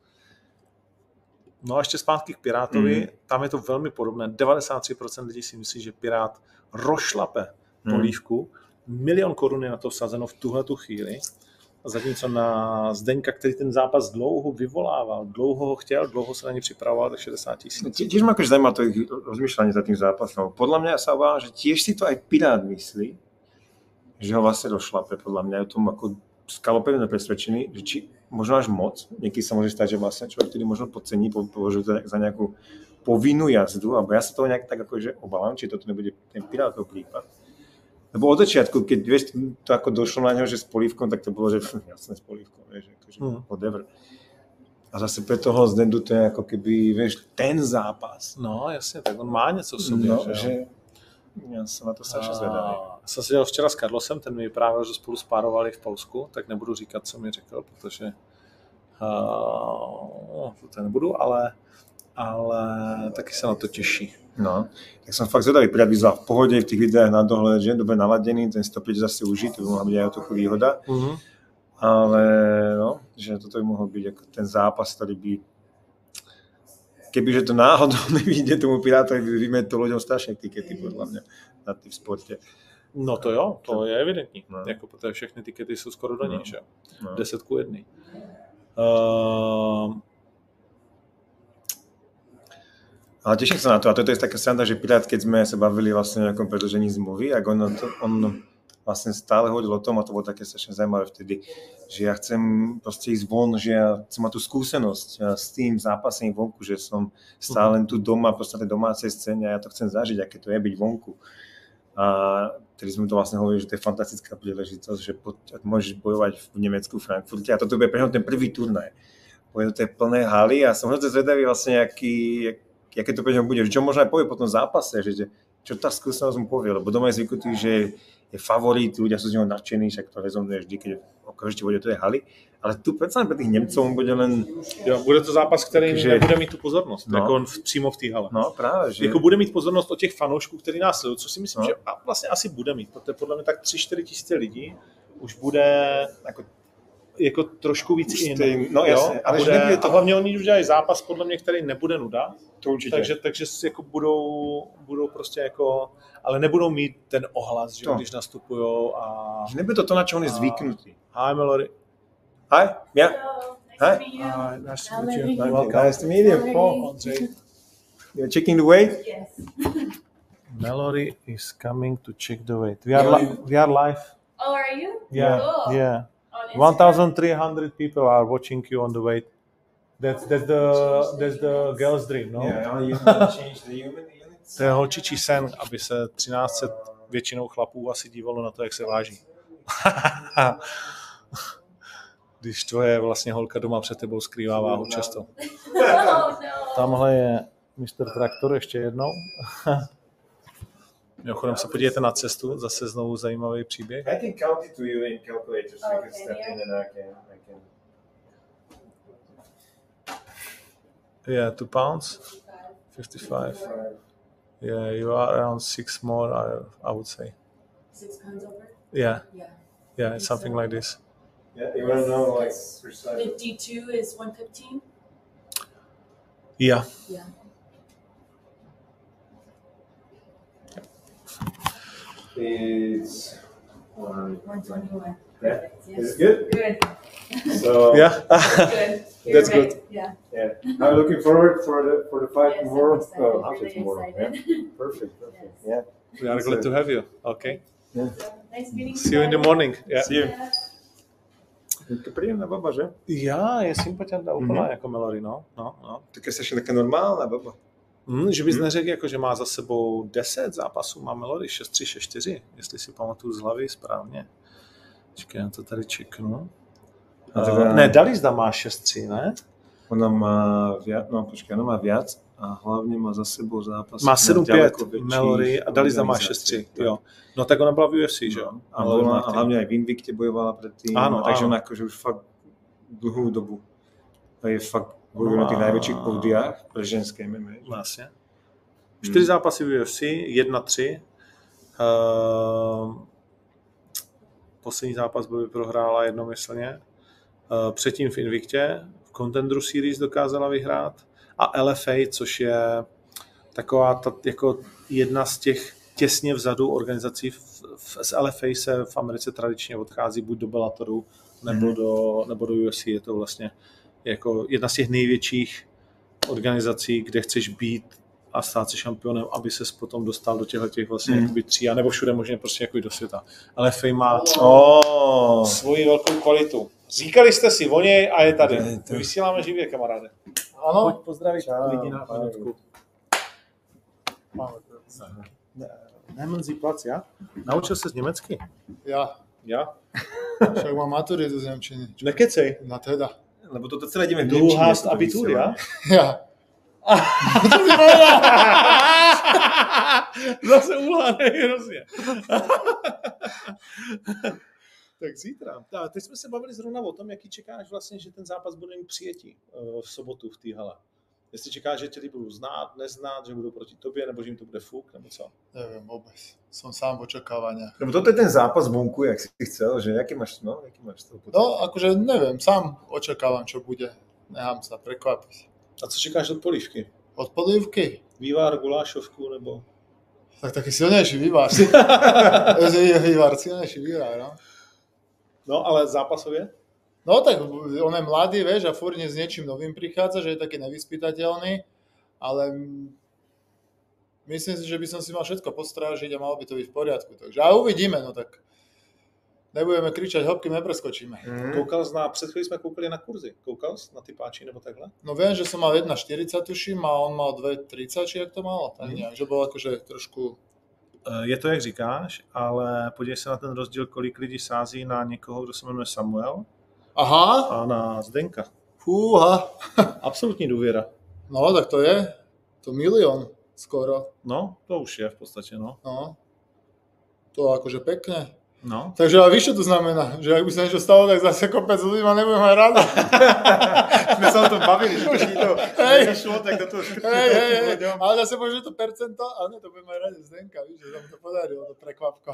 No a ještě zpátky k Pirátovi, Mhm. tam je to velmi podobné. 93% lidí si myslí, že Pirát rošlape Mhm. polívku. Milion korun je na to vsazeno v tuhle tu chvíli. A zatímco na Zdeňka, který ten zápas dlouho vyvolával, dlouho ho chtěl, dlouho se na ně připravoval, tak 60 tisíc. Tiež ma akože zaujíma to ich rozmýšľanie za tým zápasom. Podľa mňa sa obávam, že tiež si to aj Pirát myslí, že ho vlastne došlape. Podľa mňa je o tom ako skalopevne presvedčený, že či možno až moc. Niekedy sa môže že vlastne človek, ktorý možno podcení, po- považuje to za nejakú povinnú jazdu, alebo ja sa toho nejak tak akože obávam, či toto nebude ten Pirátov prípad. Lebo od začiatku, keď vieš, to ako došlo na neho, že s polívkom, tak to bolo, že jasné s polívkou, vieš, akože Mhm. whatever. A zase pre toho Zdendu to je ako keby, vieš, ten zápas. No jasně, tak on má něco v sobě. No, že, že já jsem na to strašně zvědavý. Jsem se dělal včera s Carlosem, ten mi vyprávěl, že spolu spárovali v Polsku, tak nebudu říkat, co mi řekl, protože uh, to nebudu, ale, ale taky se na to těší. No, tak som fakt zvedavý, Pirát vyzval v pohode v tých videách na dohľad, že dobre naladený, ten 105 zase uží, to by mohla byť aj o trochu výhoda, Mm-hmm. ale no, že toto by mohol byť ako ten zápas, ktorý by kebyže to náhodou nevíde tomu Pirátovi, by vymetol ľuďom strašne tikety, podľa mňa, na tým sporte. No to jo, to je evidentní. No. Jako, protože všechny tikety jsou skoro do něj, No. že? No. 10 ku 1. Uh, Ale teším sa na to. A toto je taká sranda, že Pirát, keď sme sa bavili vlastne o nejakom predlžení zmluvy, ak on, to, on vlastne stále hovoril o tom, a to bolo také strašne zaujímavé vtedy, že ja chcem proste ísť von, že ja chcem mať tú skúsenosť a s tým zápasením vonku, že som stále len tu doma, proste na tej domácej scéne a ja to chcem zažiť, aké to je byť vonku. A tedy sme to vlastne hovorili, že to je fantastická príležitosť, že po, môžeš bojovať v Nemecku, v Frankfurte a toto bude pre ten prvý turnaj. Bude to tie plné haly a som hrozne zvedavý vlastne, aký, jak, aké to pre neho bude, že čo možno aj povie po tom zápase, že, že čo tá skúsenosť mu povie, lebo doma je zvyknutý, že je favorit, ľudia sú z neho nadšení, však to rezonuje vždy, keď okamžite bude do tej haly, ale tu pre tých Nemcov on bude len, jo, bude to zápas, který Takže- nebude mít tu pozornost, No. jako on v, přímo v té hale. no práve, že... Jako bude mít pozornost od těch fanoušků, který nás sledují, což si myslím, No. že a vlastně asi bude mít, protože podle mě tak 3-4 tisíce lidí už bude jako, jako trošku víc Už in. no jasně, jo? ale a, že bude, nebude to- a hlavně oni už dělají zápas, podle mě, který nebude nuda, to určite. takže, takže jako budou, budou prostě jako, ale nebudou mít ten ohlas, že To. když nastupujou a Že nebude to to, na čo on je A- zvyknutý. Hi Melody. Hi, yeah, Hi. Hi, nice to meet you. Welcome. nice to meet you. Oh, Andrej. You're checking the weight? Yes. Melody is coming to check the weight. We are, li- we are live. Oh, are you? Yeah, Cool. yeah. On Instagram? 1,300 people are watching you on the weight. That's that's the that's the girl's dream, no? Yeah, you change the human units. To je holčičí sen, aby se 1300 většinou chlapů asi dívalo na to, jak se váží. Když to je vlastně holka doma před tebou skrývá váhu často. Oh no. Tamhle je Mr. Traktor ještě jednou. Mimochodem se podívejte na cestu, zase znovu zajímavý příběh. I can count it to you in calculator so you can step yeah. in and I can, I can. Yeah, two pounds, 55. Yeah, you are around six more, I, I would say. Six pounds over? Yeah, Yeah. yeah, it's something like this. Yeah, you want to know like Yes. precise? 52 is 115? Yeah. Yeah. It's one. 121. Yeah. Perfect. Is Yes. it good? Good. So Yeah. Good. That's right. good. Yeah. yeah, I'm looking forward for the for the fight Yes, tomorrow. excited. Oh, after Really tomorrow. excited. Yeah. Perfect. Perfect. Yeah. We are glad to have you. Okay. Nice meeting See you in the morning. Yeah. See you. Yeah. Je to príjemná baba, že? Já, je sympatiantná úplná Mhm. jako Melody, no. no, no. Tak jsi taká normálna baba. Hmm, že bys Mhm. neřekl, jako, že má za sebou 10 zápasů, má Melody 6-3, 6-4, jestli si pamatuju z hlavy správně. Počkej, já to tady čeknu. A Uh, teda- ne, Dalizda má 6-3, ne? Ona má viac, no počkej, ona má viac a hlavně má za sebou zápas. Má na 7-5 ďaleko väčších Melody a Dalizda má organizácií. 6-3, jo. No tak ona byla v UFC, že jo? No, a, bola, a hlavne aj v Invicte bojovala predtým, Áno, takže áno. ona akože už fakt dlhú dobu a je fakt No na tých a- najväčších pódiách pre ženské MMA. Vlastně. Čtyři zápasy v UFC, jedna tři. Uh, poslední zápas byl prohrála jednomyslně. Uh, předtím v Invictě, v Contendru Series dokázala vyhrát. A LFA, což je taková ta, jako jedna z těch těsně vzadu organizací. V, v, z LFA se v Americe tradičně odchází buď do Bellatoru, nebo, Mhm. do, nebo do UFC. Je to vlastně jako jedna z těch největších organizací, kde chceš být a stát se šampionem, aby ses potom dostal do těchto těch vlastně jakoby tří, a nebo všude možně prostě jako do světa. Ale Fej má Oh. svoji velkou kvalitu. Říkali jste si o něj a je tady. To je to. Vysíláme živě, kamaráde. Ano? Pojď pozdravit Čau, lidi na minutku. Nemrzí plac, ja? Naučil se z německy? Ja. Ja? Však mám maturitu z Nemčiny. Nekecej. No teda. Lebo toto celé ideme v Du Nemčine. hast toto Abitur, ja? Ja. Zase uhánej hrozně. tak zítra. Tak, teď jsme se bavili zrovna o tom, jaký čekáš vlastně, že ten zápas bude mít přijetí eh, v sobotu v té hale. Jestli čekáš, že tě lidi budou znát, neznát, že budou proti tobě, nebo že jim to bude fuk, nebo co? Neviem vôbec. Som sám v očakávaniach. Lebo toto je ten zápas vonku, jak si chcel, že jaký máš, no, jaký máš toho pocit? No, akože neviem, sám očakávam, čo bude. Nechám sa prekvapiť. A co čekáš od polívky? Od polívky? Vývar, gulášovku, nebo... Tak taký silnejší vývar. vývar, silnejší vývar, no. No, ale zápasově? No tak on je mladý, vieš, a furt s niečím novým prichádza, že je taký nevyspytateľný, ale mm, myslím si, že by som si mal všetko postrážiť a malo by to byť v poriadku. Takže a uvidíme, no tak nebudeme kričať, hopky nepreskočíme. Mhm. Koukal na, před chvíli jsme koukali na kurzy. Koukal na ty páči nebo takhle? No viem, že som mal 1,40 tuším a on mal 2,30, či jak to mal, tak Mhm. nejak, že bol akože trošku Eh, Je to, jak říkáš, ale podívej se na ten rozdíl, kolik lidí sází na někoho, kdo se jmenuje Samuel Aha, a na Zdenka. fúha. Absolutní důvěra. No, tak to je, to milión skoro, No, to už je v podstatě, no. no. To akože pekne. No. Takže ale víš, čo to znamená? Že ak by sa niečo stalo, tak zase kopec ľudí ma nebudem mať rád. Sme sa o tom bavili, že to Hej. nešlo, tak do toho Hej, hej, hej, ale zase možno to percento, ale ne, to budem mať rád Zdenka, víš, že sa mu to podarilo, to prekvapko.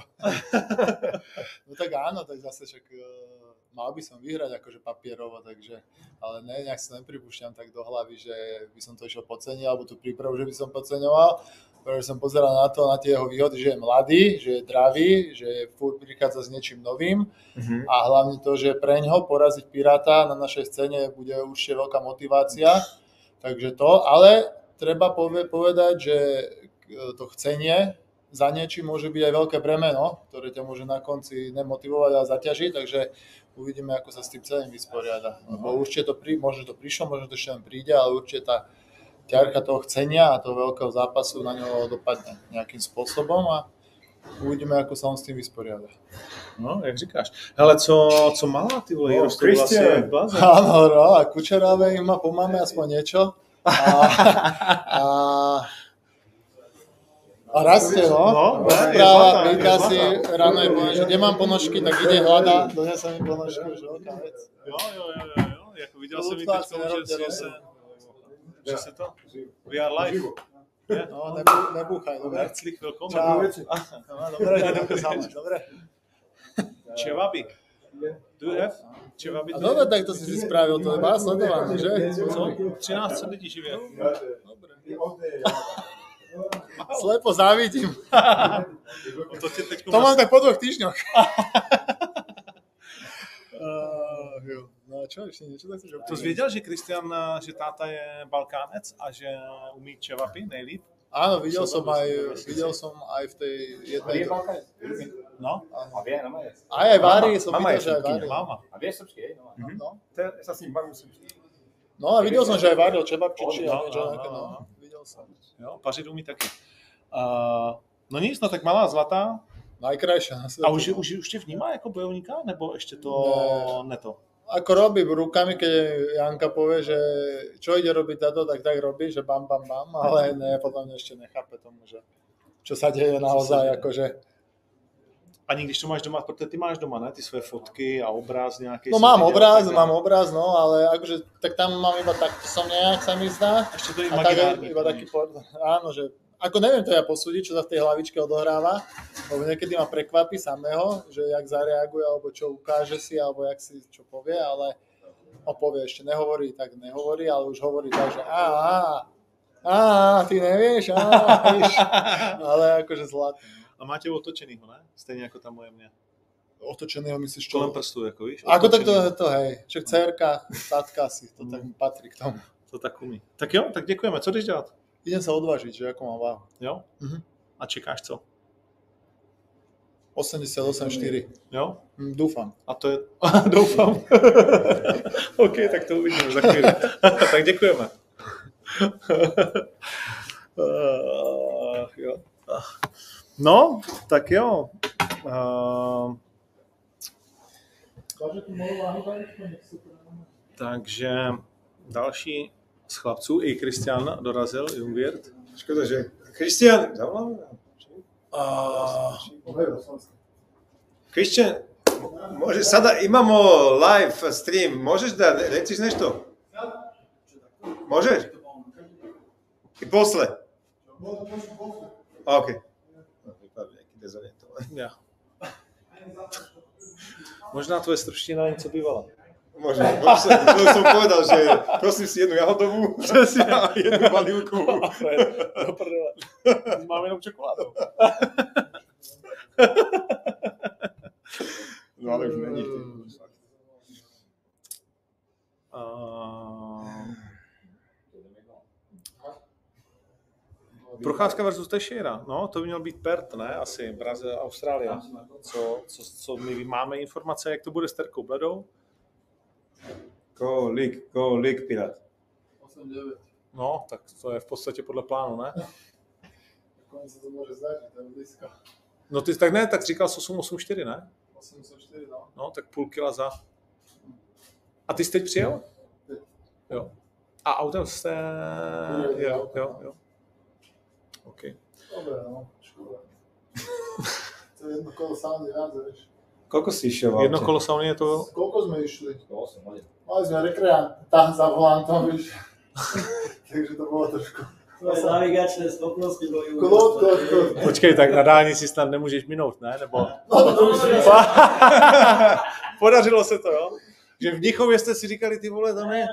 no tak áno, tak zase však uh, mal by som vyhrať akože papierovo, takže, ale ne, nejak si nepripúšťam tak do hlavy, že by som to išiel podcenil, alebo tú prípravu, že by som podceňoval, pretože som pozeral na to, na tie jeho výhody, že je mladý, že je dravý, že furt prichádza s niečím novým Mhm. a hlavne to, že pre ňoho poraziť Piráta na našej scéne bude určite veľká motivácia, takže to, ale treba povedať, že to chcenie za niečím môže byť aj veľké bremeno, ktoré ťa môže na konci nemotivovať a zaťažiť, takže uvidíme, ako sa s tým celým vysporiada. Lebo určite to, pri, možno to prišlo, možno to ešte len príde, ale určite tá ťarka toho chcenia a toho veľkého zápasu na ňo dopadne nejakým spôsobom a Uvidíme, ako sa on s tým vysporiada. No, jak říkáš. Hele, co, co malá, ty vole, No, rostou Christian. vlastně jak blázen. Áno, no, a Kučeráve im má pomáme aspoň niečo. A, a, a rastie, no. No, ne, je pýta si, ráno je že kde mám ponožky, tak ide hľada, donese mi ponožky, už veľká vec. Jo, jo, jo, jo, jo. Jako viděl jsem i teď, Lutfáci, že, že se, že se to, we are live. No, nebu, nebúchaj, dobre. Herzlich willkommen. Čau. No, dobre, dobre, dobre, dobre. Čevaby. Do you have? Čevaby. A dobre, tak to si si spravil, to je má sledované, že? Co? 13 lidí živě. Slepo závidím. To To mám tak po dvoch týždňoch. Uh, jo. No a čo, ešte niečo tak chceš To jsi věděl, že Kristian, že táta je Balkánec a že umí čevapy nejlíp? Čo som to aj, videl som aj v tej jednej... No. Áno. A vie, no je. Aj aj Vári, videl, je že aj srbkyňa. Vári. Máma. A vie srbsky, hej? No, No, no. To je- s ním bavím srbsky. no a videl som, že aj varil čebabčiči a No, niečo no, také, no, Videl som. Jo, pařit umí taky. Uh, no nic, no tak malá zlatá. Najkrajšia. A už, už, už tě vnímá jako bojovníka, nebo ještě to ne, to? Ako robí rukami, keď Janka povie, že čo ide robiť táto, tak tak robí, že bam, bam, bam, ale ne, potom ešte nechápe tomu, že čo sa deje naozaj, akože Ani když to máš doma, protože ty máš doma, ne? Ty své fotky a obráz nějaký. No mám obraz, mám obraz, no, ale akože, tak tam mám iba tak som nejak, sa mi zdá. Ještě to je A tak imaginární. iba taký, áno, že ako neviem to ja posúdiť, čo sa v tej hlavičke odohráva, lebo niekedy ma prekvapí samého, že jak zareaguje, alebo čo ukáže si, alebo jak si čo povie, ale no povie, ešte nehovorí, tak nehovorí, ale už hovorí tak, že á, á, á, ty nevieš, á, víš, ale akože zlatý. A máte otočenýho, ne? Stejně jako ta moje mě. Otočenýho myslíš čo? Kolem prstu, jako víš? Ako tak to, Otočenýho. to hej, však dcerka, tatka si, to tak patrí k tomu. To tak umí. Tak jo, tak děkujeme. Co jdeš dělat? Idem sa odvážiť, že ako mám váhu. Jo? Mhm. A čekáš co? 88,4. Jo? Hm, Dúfam. A to je... Doufám. OK, tak to uvidíme za chvíli. tak děkujeme. Uh, jo. No, tak jo. Uh, takže další z chlapců, i Kristian dorazil, Jungwirth. Škoda, že... Christian, zavoláme? Christian, može, sada imamo live stream, možeš da reciš nešto? Možeš? I posle? Ok. Dezorientovaný. Ja. Možná tvoje strština něco bývala. Možno, to som povedal, že prosím si jednu jahodovú a jednu vanilku. Do prdele. Mám jenom čokoládu. No ale už není. Uh, Procházka versus Teixeira. No, to by měl být Perth, ne? Asi Brazil, Austrálie. Co, co, co my máme informace, jak to bude s Terkou Bledou? Kolik, kolik pirát? 8,9. No, tak to je v podstatě podle plánu, ne? Sa to môže zdať, že to je blízko. No ty tak ne, tak říkal s 884, ne? 8,4, no. No, tak půl kila za. A ty jsi teď přijel? Jo. A autem jste... Jo, jo, jo. OK. Dobre, no, škoda. to je jedno kolo sauny viac, vieš. Koľko si išiel Jedno aute? kolo sauny je to... Koľko sme išli? 8 hodín. Mali sme rekreanta za volantom, vieš. Takže to bolo trošku. Tvoje navigačné schopnosti boli Klod, klod, klod. Počkej, tak na dálnici snad nemůžeš minout, ne? Nebo... No, to už si Podařilo se to, jo? Že v Mnichově jste si říkali, ty vole, to ne?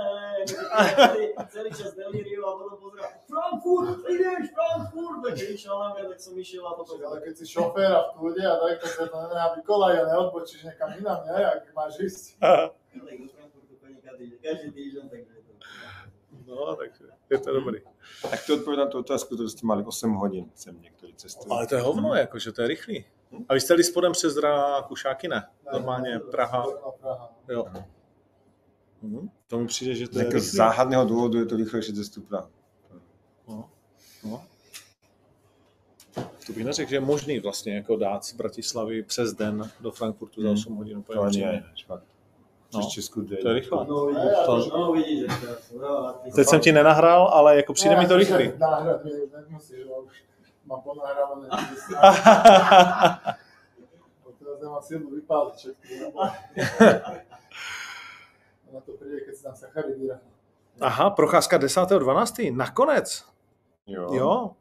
celý, celý čas delíriu a potom pozerám Frankfurt, ideš, Frankfurt, tak keď išiel na mňa, tak som išiel a potom... Ale keď si šofér a v kľude a tak, tak sa to nenechá vykolaj a neodbočíš nekam inám, ne? Ak máš ísť. Ale do Frankfurtu chodím každý, každý týždeň, takže to... No, tak je to dobrý. Tak ty odpověď na tu otázku, to jste mali 8 hodin, sem některý cestují. Ale to je hovno, jako, že to je rychlý. A vy jste jeli spodem přes Rakušáky, ne? Normálně Praha. Praha. Jo. Mhm. To mi přijde, že to Z je jakého rychlý. záhadného důvodu je to rychlejší cestu Praha. No. No. To bych neřekl, že je možný vlastně jako dát z Bratislavy přes den do Frankfurtu za Hmm. 8 hodin. úplně To ani fakt. No. Přes Česku jde. To je rychle. No vidíš, To- no vidíš, je- no, Teď jsem ti nenahrál, ale jako přijde mi to rychlý. Náhrad mi už nemusíš, že už mám ponahrávané. Teraz nemám silu vypáliť všetky. Na to tam sacharidy ráno. Aha, procházka 10.12. Nakonec. Jo. Jo,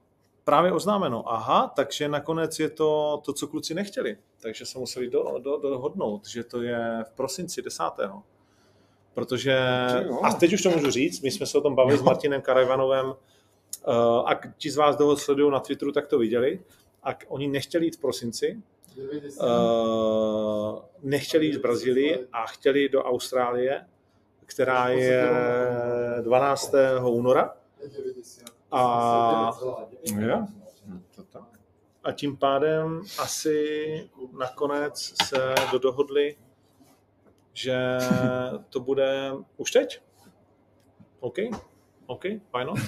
právě oznámeno. Aha, takže nakonec je to to, co kluci nechtěli. Takže se museli do, do, dohodnout, že to je v prosinci 10. Protože, Jo. a teď už to můžu říct, my jsme se o tom bavili s Martinem Karajvanovem uh, a ti z vás, kdo sledují na Twitteru, tak to viděli. A oni nechtěli jít v prosinci, 90. uh, nechtěli jít z Brazílie a chtěli do Austrálie, která je 12. února. 90. A, Jo? Hm, To tak. a tím pádem asi nakonec se dohodli, že to bude už teď. OK, OK, not?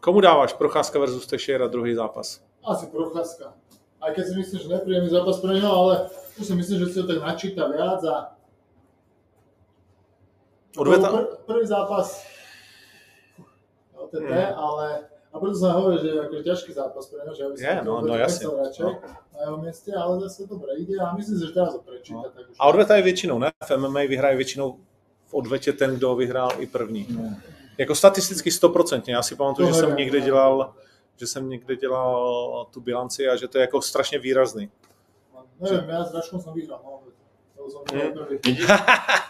Komu dáváš Procházka versus Teixeira druhý zápas? Asi procházka. Aj keď si myslím, že nepríjemný zápas pre neho, ale tu si myslím, že si ho tak načíta viac a Odveta? Pr- prvý zápas LTT, Hmm. ale a preto som hovoril, že je akože ťažký zápas pre neho, že ja by som Je, to no, no jasne. radšej na jeho mieste, ale zase dobre ide a myslím si, že teraz ho prečíta. Tak už A odveta je většinou, ne? V MMA vyhraje většinou v odvetě ten, kdo vyhrál i první. Jako statisticky stoprocentně. Já si pamatuju, To že jsem nevím, někde dělal že jsem někde dělal tu bilanci a že to je jako strašně výrazný. Neviem, ja s Raškom som vyhral, no. Hmm.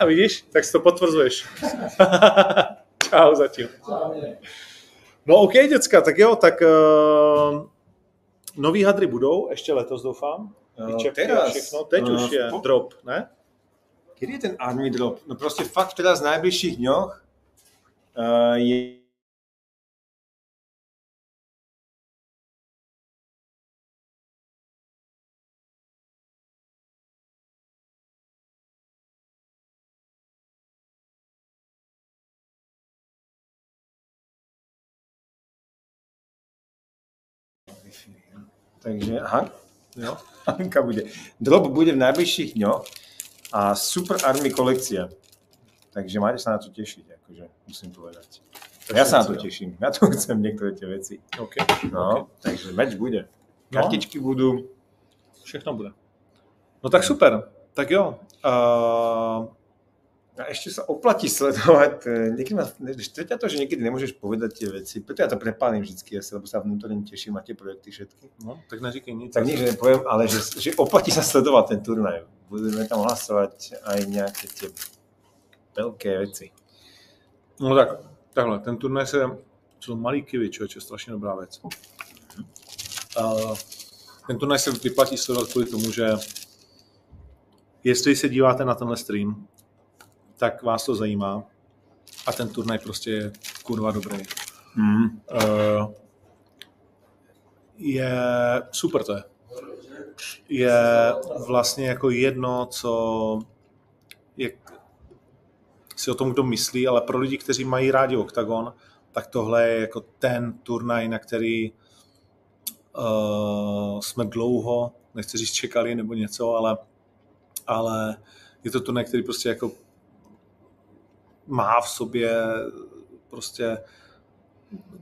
Vidíš? Tak si to potvrzuješ. Čau zatím. No OK, děcka, tak jo, tak uh, nový hadry budou, ještě letos doufám. No, čepky teraz. všechno. Teď No, už je po- drop, ne? Kedy je ten Army Drop? No prostě fakt teraz v najbližších dňoch uh, je Takže, aha, Jo. Hanka bude. Drop bude v najbližších dňoch a Super Army kolekcia. Takže máte sa na to tešiť, akože musím povedať. Ja sa na to teším. Ja tu chcem niektoré tie veci. OK. No, takže meč bude. No. Kartičky budú. Všechno bude. No tak super. Tak jo. Uh, A ešte sa oplatí sledovať. eh, Niekedy ma, štvrťa to, že niekedy nemôžeš povedať tie veci. Preto ja to prepálim vždycky, asi, lebo sa vnútorne teším na tie projekty všetky. no, tak neříkej nic. Tak nič nepoviem, ale že, že oplatí sa sledovať ten turnaj. Budeme tam hlasovať aj nejaké tie veľké veci. No tak, takhle, ten turnaj se, co malý kivy, člověče, strašně dobrá věc. Uh, ten turnaj se vyplatí sledovat kvůli tomu, že jestli se díváte na tenhle stream, tak vás to zajímá a ten turnaj prostě je kurva dobrý. Mm. Uh, je super to je. Je vlastně jako jedno, co je si o tom, kdo myslí, ale pro lidi, kteří mají rádi OKTAGON, tak tohle je jako ten turnaj, na který uh, jsme dlouho, nechci říct čekali nebo něco, ale, ale je to turnaj, který prostě jako má v sobě prostě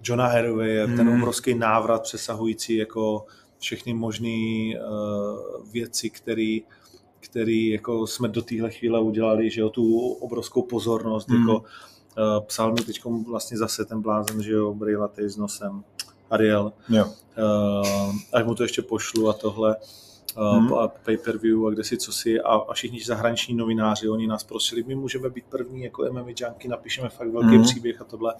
Johna Hathaway, je ten Hmm. obrovský návrat přesahující jako všechny možné uh, věci, které který jako jsme do téhle chvíle udělali, že jo, tu obrovskou pozornost, Hmm. jako uh, psal mi teď vlastně zase ten blázen, že jo, brýlatej s nosem, Ariel, Jo. uh, až mu to ještě pošlu a tohle, uh, Hmm. a pay-per-view a kde si co si a, a všichni zahraniční novináři, oni nás prosili, my můžeme být první jako MMA junkie, napíšeme fakt velký Hmm. příběh a tohle.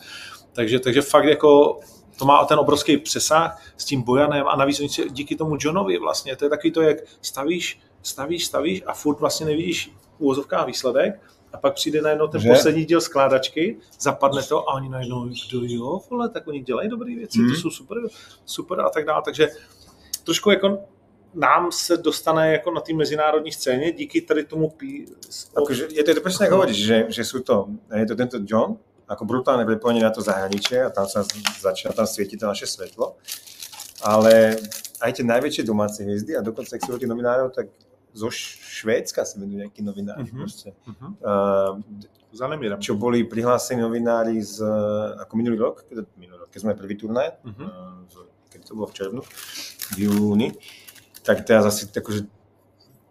Takže, takže fakt jako to má ten obrovský přesah s tím Bojanem a navíc oni si díky tomu Johnovi vlastně, to je takový to, jak stavíš, stavíš, stavíš a furt vlastně nevidíš úvozovká výsledek a pak přijde najednou ten Že? poslední díl skládačky, zapadne to a oni najednou, kdo jo, vole, tak oni dělají dobré věci, Hmm. to jsou super, super a tak dále, takže trošku jako nám se dostane jako na té mezinárodní scéně díky tady tomu pí... Akože je to presne ako hovoríš, že, že sú to, je to tento John, ako brutálne prepojenie na to zahraničie a tam sa začína tam svietiť to naše svetlo. ale aj tie najväčšie domáce hviezdy a dokonca, ak si hovorí novinárov, tak zo Švédska sa venujú nejakí novinári. Mhm. proste. Mhm. Uh, Za Nemírem. čo boli prihlásení novinári z, ako minulý rok, keď, minulý rok, keď sme prvý turnaj, Mhm. uh, v- keď to bolo v červnu, v júni, tak teraz asi akože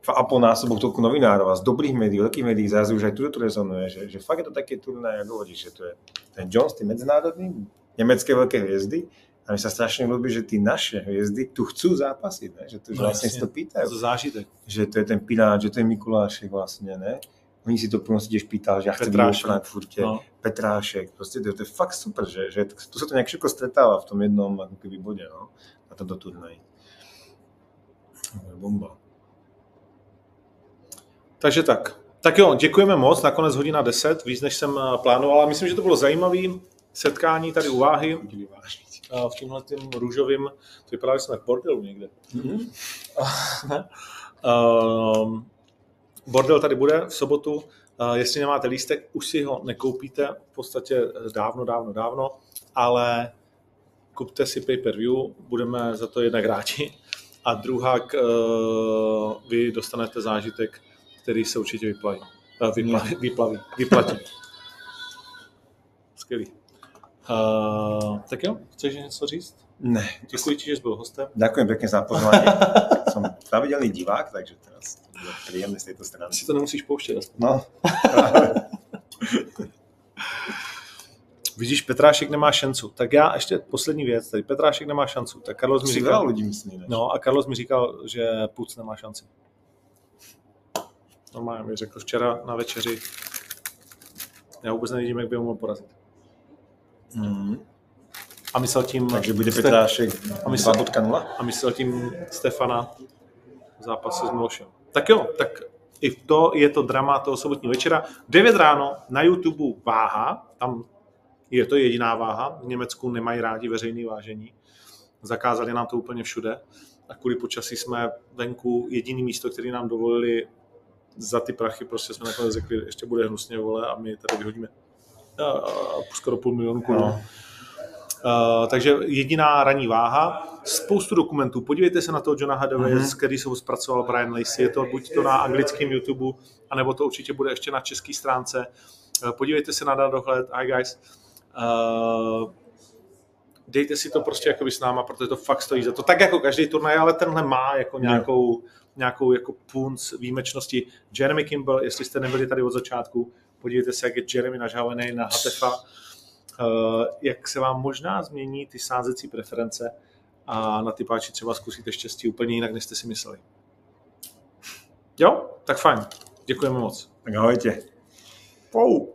dva a pol násobok toľko novinárov a z dobrých médií, veľkých médií zrazu už aj tu rezonuje, že, že fakt je to také turné, ako hovoríš, že to je ten Jones, tí medzinárodní, nemecké veľké hviezdy, a mi sa strašne ľúbi, že tí naše hviezdy tu chcú zápasiť, ne? že, to, No, vlastne si to pýtajú To zážitek. že to je ten Pirát, že to je Mikulášek vlastne, ne? Oni si to proste tiež pýtal, že ja chcem byť vo Petrášek. Frankfurte, No. Petrášek, proste to, to je fakt super, že, že tu sa to nejak všetko stretáva v tom jednom keby bode, no, na tomto turnaji. Bomba. Takže tak. Tak jo, děkujeme moc, nakonec hodina 10, víc než jsem eh, plánoval, ale myslím, že to bylo zajímavé setkání tady u váhy. Eh, v tímhle tím růžovým, to vypadá, že jsme v bordelu někde. Um, bordel tady bude v sobotu, Uh, jestli nemáte lístek, už si ho nekoupíte, v podstatě dávno, dávno, dávno, ale kupte si pay-per-view, budeme za to jednak hráči a druhák uh, vy dostanete zážitek, který se určitě vyplaví. Uh, vyplaví, vyplaví, vyplatí. Skvělý. Uh, tak jo, chceš něco říct? Ne. Děkuji ti, že jsi byl hostem. Ďakujem pekne za pozvanie. Som pravidelný divák, takže teraz bude príjemné z tejto strany. Si to nemusíš pouštět. No, Vidíš, Petrášek nemá šancu. Tak já ještě poslední věc, tady Petrášek nemá šancu. Tak Carlos mi říkal, ľudí myslí. No a Carlos mi říkal, že Puc nemá šanci. Normálně mi řekl včera na večeři, já vůbec nevidím, jak by ho mohl porazit. Mm. A myslel tím... Takže bude Ste- Petrášek a myslel, 2.0? a myslel tím Stefana v zápase s Milošem. Tak jo, tak i to je to drama toho sobotního večera. 9 ráno na YouTube váha, tam je to jediná váha, v Německu nemají rádi veřejné vážení. Zakázali nám to úplně všude a kvůli počasí jsme venku jediný místo, který nám dovolili za ty prachy, prostě jsme nakonec řekli, ještě bude hnusně vole a my tady vyhodíme uh, skoro půl milionu korun. No. Uh, takže jediná ranní váha, spoustu dokumentů. Podívejte se na toho Johna Hadaway, Mhm. mm-hmm. který se zpracoval Brian Lacey. Je to buď to na anglickém YouTube, anebo to určitě bude ještě na české stránce. Uh, podívejte se na dohled. Hi guys. Uh, dejte si to prostě jako s náma, protože to fakt stojí za to. Tak jako každý turnaj, ale tenhle má jako nějakou, nějakou jako punc výjimečnosti. Jeremy Kimball, jestli jste nebyli tady od začátku, podívejte se, jak je Jeremy nažálený na Hatefa, uh, jak se vám možná změní ty sázecí preference a na ty páči třeba zkusíte štěstí úplně jinak, než jste si mysleli. Jo? Tak fajn. Děkujeme moc. Tak ahojte. Pou.